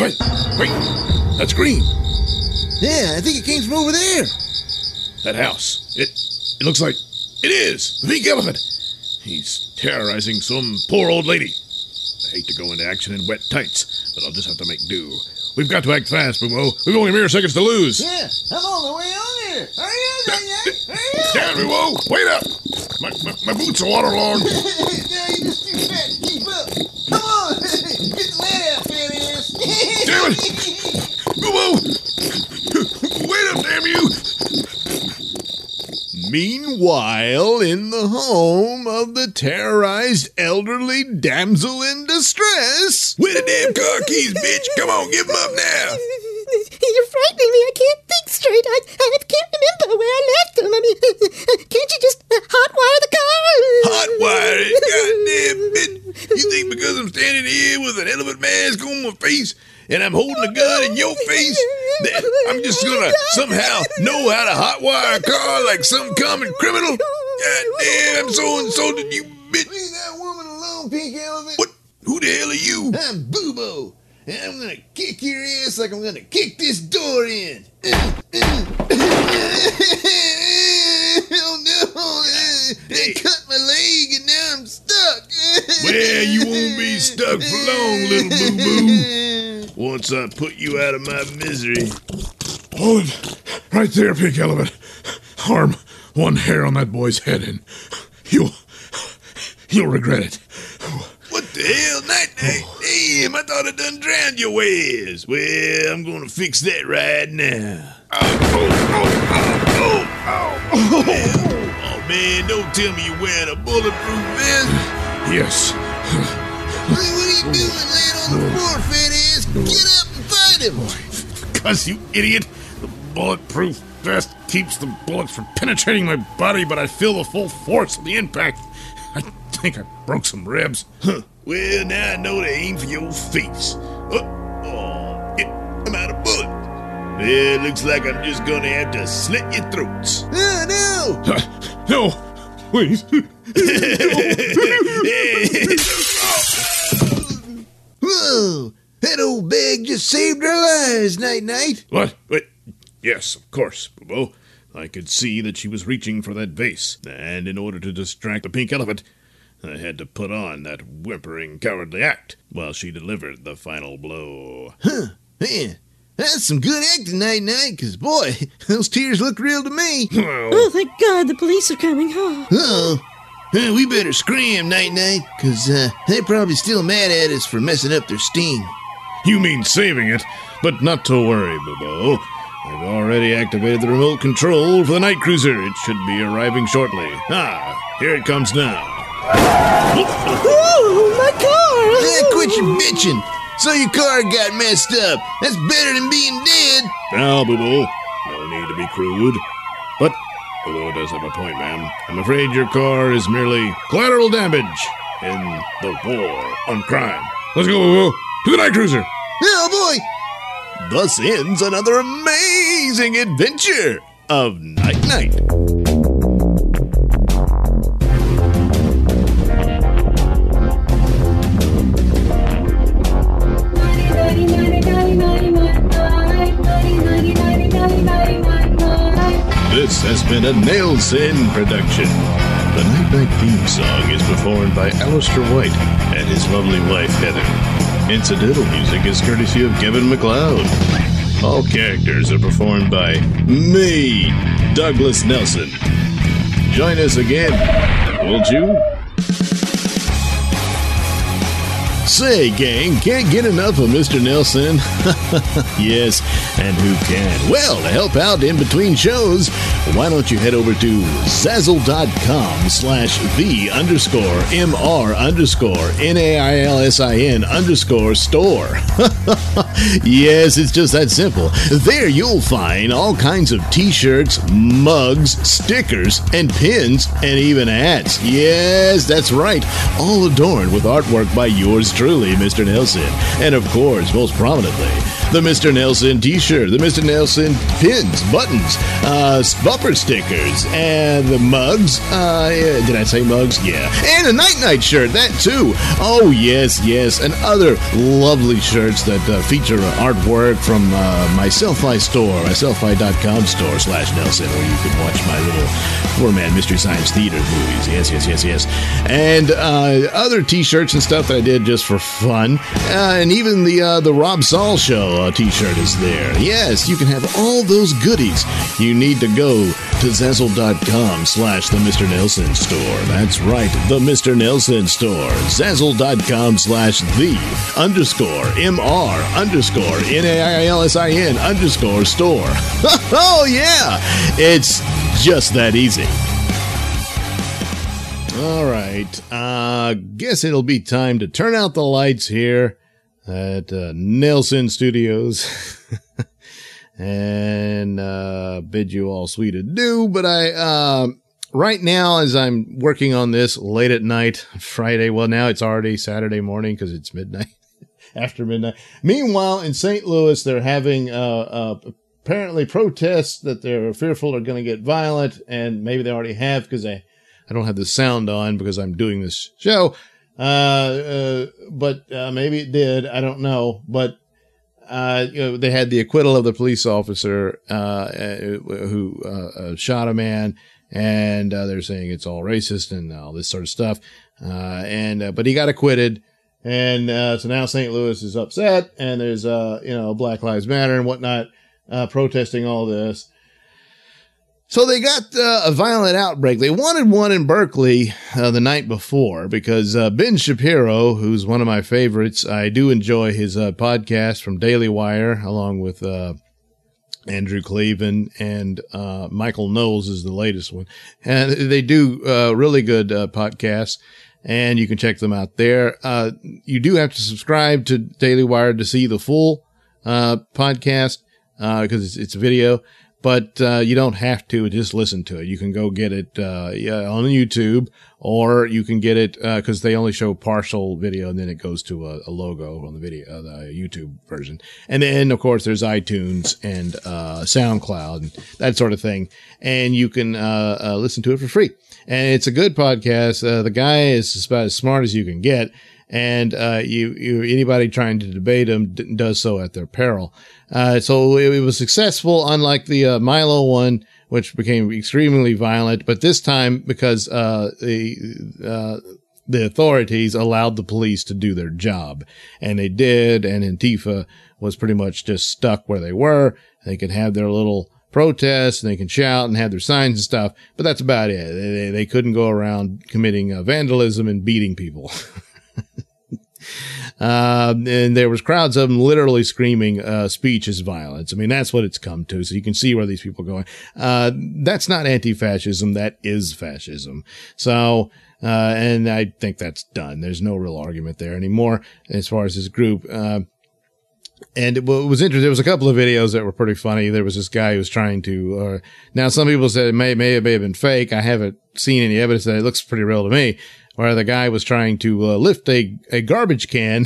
Speaker 2: Wait, wait, that's green.
Speaker 3: Yeah, I think it came from over there.
Speaker 2: That house. It it looks like it is the big elephant. He's terrorizing some poor old lady. I hate to go into action in wet tights, but I'll just have to make do. We've got to act fast, Boobo. We've only mere seconds to lose.
Speaker 3: Yeah, I'm on the way on there. Hurry up. Hurry up.
Speaker 2: Damn, Boobo! Wait up! My, my, my boots are waterlogged.
Speaker 3: now you're just too fat to keep up. Come on, get the lead out, fat ass.
Speaker 2: Damn it. Boobo! Wait up, damn you!
Speaker 1: Meanwhile, in the home of the terrorized elderly damsel in distress,
Speaker 2: Where the damn car keys, bitch? Come on, give them up now!
Speaker 9: You're frightening me. I can't think straight. I, I can't remember where I left them. I mean, can't you just hotwire the car?
Speaker 2: Hotwire it, goddamn bitch. You think because I'm standing here with an elephant mask on my face and I'm holding a gun in your face I'm just gonna somehow know how to hotwire a car like some common criminal? Goddamn, I'm so insulted, you bitch.
Speaker 3: Leave that woman alone, pink elephant.
Speaker 2: What? Who the hell are you?
Speaker 3: I'm Boobo, and I'm gonna kick your ass like I'm gonna kick this door in. oh no! They cut my leg and now I'm stuck.
Speaker 2: Well, you won't be stuck for long, little boo boo. Once I put you out of my misery. Hold it. Right there, pink elephant. Harm one hair on that boy's head and you'll you'll regret it. What the hell, Night Knight? Oh. Damn, I thought I done drowned your ways. Well, I'm gonna fix that right now. Oh, oh, oh, oh, oh, oh. Oh, man, don't tell me you're wearing a bulletproof vest. Yes.
Speaker 3: What are you doing laying on the floor, fat ass? Get up and fight him. Boy.
Speaker 2: Because, you idiot, the bulletproof vest keeps the bullets from penetrating my body, but I feel the full force of the impact. I think I broke some ribs. Huh. Well, now I know to aim for your face. Uh, oh, oh I'm out of bullets. Well, looks like I'm just gonna have to slit your throats.
Speaker 3: Oh no!
Speaker 2: no, please.
Speaker 3: Whoa! That old bag just saved our lives, Night Knight.
Speaker 2: What? Wait. Yes, of course, Bobo. I could see that she was reaching for that vase, and in order to distract the pink elephant, I had to put on that whimpering, cowardly act while she delivered the final blow.
Speaker 3: Huh? Man, that's some good acting, Night Knight. Cause boy, those tears look real to me.
Speaker 9: Oh, thank God the police are coming. Oh.
Speaker 3: Oh. Uh, we better scram, Night Knight, cause uh, they're probably still mad at us for messing up their steam.
Speaker 2: You mean saving it, but not to worry, Bobo. I've already activated the remote control for the night cruiser. It should be arriving shortly. Ah, here it comes now.
Speaker 9: Oh, my car!
Speaker 3: Quit your bitching. So your car got messed up. That's better than being dead.
Speaker 2: Now, Bobo, no need to be crude. But Bobo does have a point, ma'am. I'm afraid your car is merely collateral damage in the war on crime. Let's go, Bobo, to the night cruiser.
Speaker 3: Oh boy!
Speaker 1: Thus ends another amazing adventure of Night Knight. This has been a Nailsin production. The Night Knight theme song is performed by Alistair White and his lovely wife Heather. Incidental music is courtesy of Kevin MacLeod. All characters are performed by me, Douglas Nelson. Join us again, won't you? Say, gang, can't get enough of Mr. Nailsin. yes, and who can? Well, to help out in between shows, why don't you head over to zazzle.com slash the underscore mr underscore n-a-i-l-s-i-n underscore store. yes, it's just that simple. There you'll find all kinds of t-shirts, mugs, stickers, and pins, and even hats. Yes, that's right. All adorned with artwork by yours truly, Mr. Nailsin. And of course, most prominently, the Mr. Nailsin t-shirt, the Mr. Nailsin pins, buttons, uh, bumper stickers, and the mugs. Uh, yeah, did I say mugs? Yeah. And a Night Knight shirt, that too. Oh, yes, yes. And other lovely shirts that uh, feature artwork from uh, my Sellfy store, my Sellfy.com store slash Nailsin, where you can watch my little four-man Mystery Science Theater movies. Yes, yes, yes, yes. And uh, other t-shirts and stuff that I did just for fun. Uh, and even the, uh, the Rob Saul Show uh, t-shirt is there. Yes, you can have all those goodies. You need to go to Zazzle.com slash the Mr. Nailsin store. That's right, the Mr. Nailsin store. Zazzle.com slash the underscore MR underscore N-A-I-L-S-I-N underscore store. oh yeah, it's just that easy. All right, uh, guess it'll be time to turn out the lights here at uh, Nailsin Studios. and uh, bid you all sweet adieu. But I, um, right now, as I'm working on this late at night, Friday, well, now it's already Saturday morning because it's midnight, after midnight. Meanwhile, in St. Louis, they're having, uh, uh, apparently protests that they're fearful are going to get violent, and maybe they already have because I, I don't have the sound on because I'm doing this show. Uh, uh, but uh, maybe it did. I don't know. But uh, you know, they had the acquittal of the police officer uh, who uh, shot a man, and they're saying it's all racist and all this sort of stuff. and but he got acquitted, and so now St. Louis is upset, and there's uh, you know Black Lives Matter and whatnot protesting all this. So they got uh, a violent outbreak. They wanted one in Berkeley uh, the night before because uh, Ben Shapiro, who's one of my favorites, I do enjoy his uh, podcast from Daily Wire, along with uh, Andrew Klavan and uh, Michael Knowles is the latest one, and they do really good podcasts. And you can check them out there. you do have to subscribe to Daily Wire to see the full podcast because it's, it's video but uh, you don't have to just listen to it. You can go get it uh, on YouTube, or you can get it because uh, they only show partial video, and then it goes to a, a logo on the video, uh, the YouTube version. And then, of course, there's iTunes and uh, SoundCloud and that sort of thing, and you can uh, listen to it for free. And it's a good podcast. the guy is about as smart as you can get and uh, you, you anybody trying to debate him d- does so at their peril. Uh, so it, it, was successful, unlike the uh, Milo one, which became extremely violent. But this time, because uh, the uh, the authorities allowed the police to do their job, and they did, and Antifa was pretty much just stuck where they were. They could have their little protests and they can shout and have their signs and stuff, but that's about it. They, they couldn't go around committing uh, vandalism and beating people. Uh, and there was crowds of them literally screaming, uh, speech is violence. I mean, that's what it's come to. So you can see where these people are going. Uh, that's not anti-fascism. That is fascism. So, uh, and I think that's done. There's no real argument there anymore as far as this group. Uh, and it was interesting. There was a couple of videos that were pretty funny. There was this guy who was trying to, uh, now some people said it may, may, may have been fake. I haven't seen any evidence that it looks pretty real to me where the guy was trying to uh, lift a, a garbage can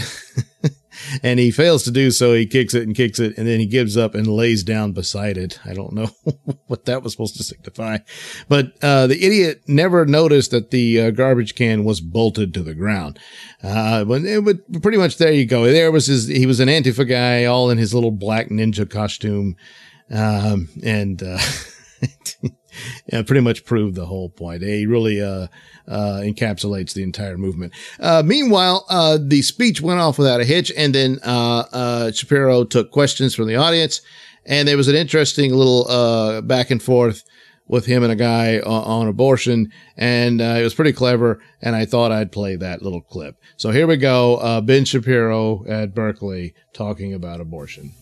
Speaker 1: and he fails to do so. He kicks it and kicks it and then he gives up and lays down beside it. I don't know what that was supposed to signify, but, uh, the idiot never noticed that the uh, garbage can was bolted to the ground. Uh, but, it, pretty much there you go. There was his, he was an Antifa guy all in his little black ninja costume. Um, and, uh, yeah, pretty much proved the whole point. He really, uh, uh, encapsulates the entire movement. Uh, meanwhile, uh, the speech went off without a hitch, and then uh, uh, Shapiro took questions from the audience, and there was an interesting little uh, back and forth with him and a guy on, on abortion, and it was pretty clever. And I thought I'd play that little clip. So here we go. Uh Ben Shapiro at Berkeley talking about abortion.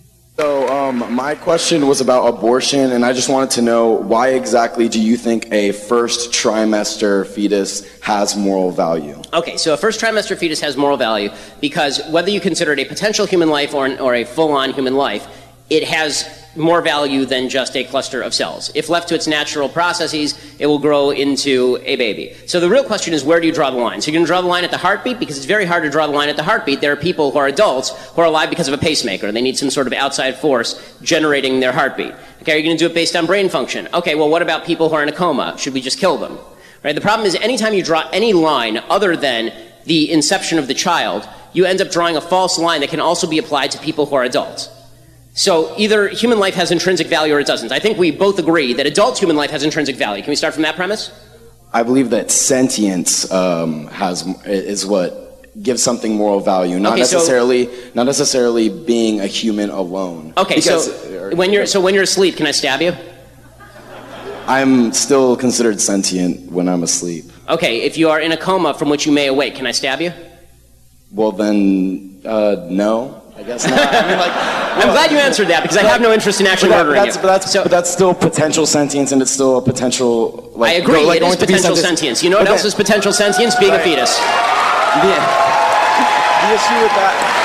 Speaker 10: So, um, my question was about abortion, and I just wanted to know why exactly do you think a first trimester fetus has moral value?
Speaker 11: Okay, so a first trimester fetus has moral value because whether you consider it a potential human life or, an, or a full on human life, it has more value than just a cluster of cells. If left to its natural processes, it will grow into a baby. So the real question is where do you draw the line? So you're going to draw the line at the heartbeat because it's very hard to draw the line at the heartbeat. There are people who are adults who are alive because of a pacemaker. They need some sort of outside force generating their heartbeat. Okay, are you going to do it based on brain function? Okay, well, what about people who are in a coma? Should we just kill them? Right? The problem is anytime you draw any line other than the inception of the child, you end up drawing a false line that can also be applied to people who are adults. So either human life has intrinsic value or it doesn't. I think we both agree that adult human life has intrinsic value. Can we start from that premise?
Speaker 10: I believe that sentience um, has is what gives something moral value, not okay, necessarily so, not necessarily being a human alone.
Speaker 11: Okay, because, so when you're so when you're asleep, can I stab you?
Speaker 10: I'm still considered sentient when I'm asleep.
Speaker 11: Okay, if you are in a coma from which you may awake, can I stab you?
Speaker 10: Well, then, uh, no. I guess not. I mean, like,
Speaker 11: well, I'm glad you answered that because I have no interest in actually
Speaker 10: that,
Speaker 11: murdering
Speaker 10: that's,
Speaker 11: you.
Speaker 10: But that's, so, but that's still potential sentience, and it's still a potential. Like,
Speaker 11: I agree.
Speaker 10: Like,
Speaker 11: it is potential sentience. You know what okay. else is potential sentience? Being right. a fetus.
Speaker 10: Yeah. The issue with that.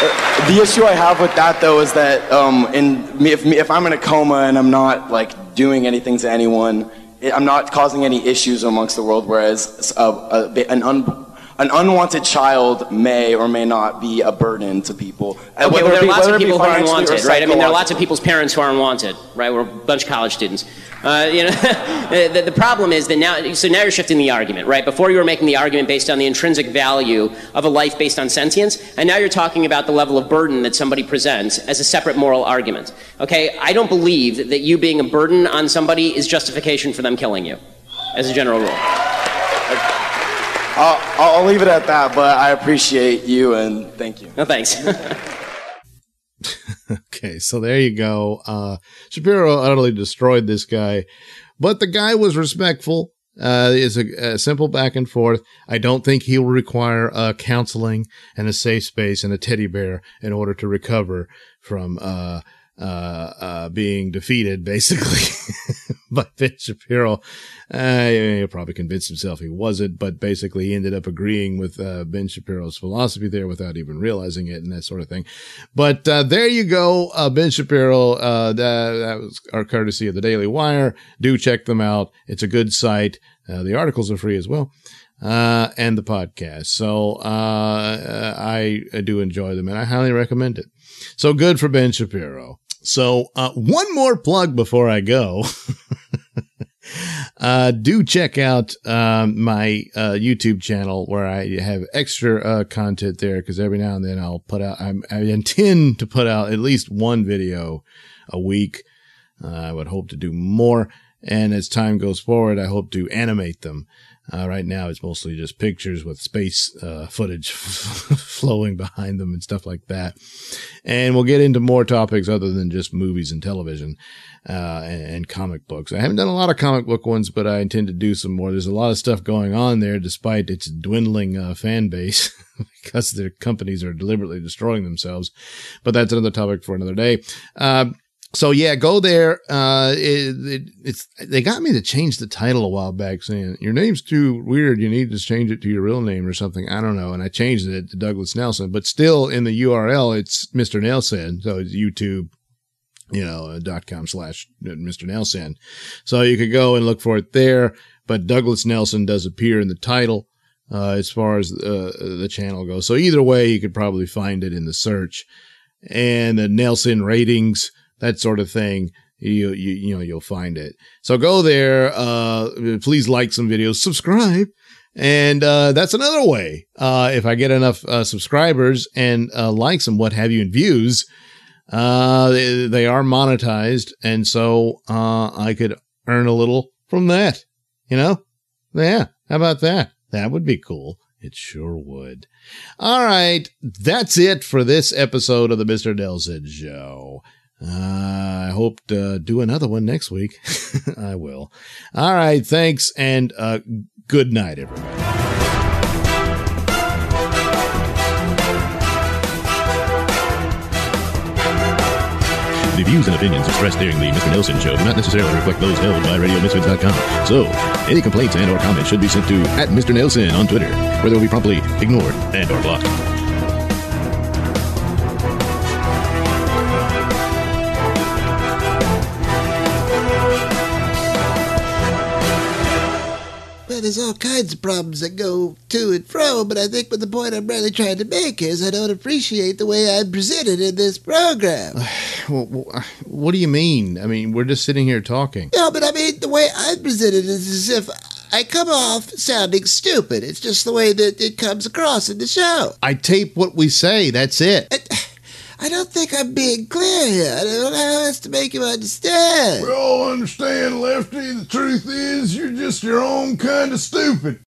Speaker 10: Uh, the issue I have with that though is that um, in me, if, me, if I'm in a coma and I'm not like doing anything to anyone, I'm not causing any issues amongst the world. Whereas a, a, an un, an unwanted child may or may not be a burden to people.
Speaker 11: Okay, well, there are lots of people who are unwanted, right? I mean, there are lots of people's parents who are unwanted, right? We're a bunch of college students. Uh, you know, the, the, problem is that now, so now you're shifting the argument, right? Before you were making the argument based on the intrinsic value of a life based on sentience, and now you're talking about the level of burden that somebody presents as a separate moral argument. Okay, I don't believe that you being a burden on somebody is justification for them killing you, as a general rule.
Speaker 10: I'll, I'll leave it at that, but I appreciate you and thank you.
Speaker 11: No, thanks.
Speaker 1: okay, so there you go. Uh, Shapiro utterly destroyed this guy, but the guy was respectful. Uh, it's a, a, simple back and forth. I don't think he'll require uh, counseling and a safe space and a teddy bear in order to recover from uh, uh, uh, being defeated, basically, by Ben Shapiro. Uh, he probably convinced himself he wasn't, but basically he ended up agreeing with uh, Ben Shapiro's philosophy there without even realizing it and that sort of thing. But uh, there you go, uh, Ben Shapiro. Uh, that, that, was our courtesy of the Daily Wire. Do check them out. It's a good site. Uh, the articles are free as well. Uh, and the podcast. So, I, I do enjoy them and I highly recommend it. So good for Ben Shapiro. So, uh, one more plug before I go. uh, do check out um, my uh, YouTube channel where I have extra uh, content there because every now and then I'll put out, I'm, i intend to put out at least one video a week. Uh, I would hope to do more. And as time goes forward, I hope to animate them. Uh, right now, it's mostly just pictures with space uh, footage flowing behind them and stuff like that. And we'll get into more topics other than just movies and television uh, and, and, comic books. I haven't done a lot of comic book ones, but I intend to do some more. There's a lot of stuff going on there, despite its dwindling uh, fan base, because their companies are deliberately destroying themselves. But that's another topic for another day. Uh, so yeah, go there. Uh, it, it, it's they got me to change the title a while back, saying your name's too weird. You need to change it to your real name or something. I don't know, and I changed it to Douglas Nelson, but still in the URL it's Mr. Nailsin, so it's YouTube, you know, dot com slash Mr. Nailsin. So you could go and look for it there. But Douglas Nelson does appear in the title. Uh, as far as uh, the channel goes. So either way, you could probably find it in the search and the Nelson ratings that sort of thing, you, you, you know, you'll find it. So go there. Uh, please like some videos, subscribe. And, uh, that's another way. Uh, if I get enough, uh, subscribers and, uh, likes and what have you and views, uh, they, they are monetized. And so, uh, I could earn a little from that, you know? Yeah. How about that? That would be cool. It sure would. All right. That's it for this episode of the Mr. Nailsin Show. Uh, I hope to do another one next week. I will. All right. Thanks. And uh, good night, everybody.
Speaker 12: The views and opinions expressed during the Mr. Nailsin Show do not necessarily reflect those held by RadioMisfits.com. So, any complaints and or comments should be sent to at Mr. Nailsin on Twitter, where they will be promptly ignored and or blocked.
Speaker 3: There's all kinds of problems that go to and fro, but I think what the point I'm really trying to make is I don't appreciate the way I'm presented in this program.
Speaker 1: well, what do you mean? I mean, we're just sitting here talking.
Speaker 3: No, but I mean, the way I'm presented is as if I come off sounding stupid. It's just the way that it comes across in the show.
Speaker 1: I tape what we say. That's it.
Speaker 3: I don't think I'm being clear here. I don't know how else to make you understand.
Speaker 2: We all understand, Lefty. The truth is, you're just your own kind of stupid.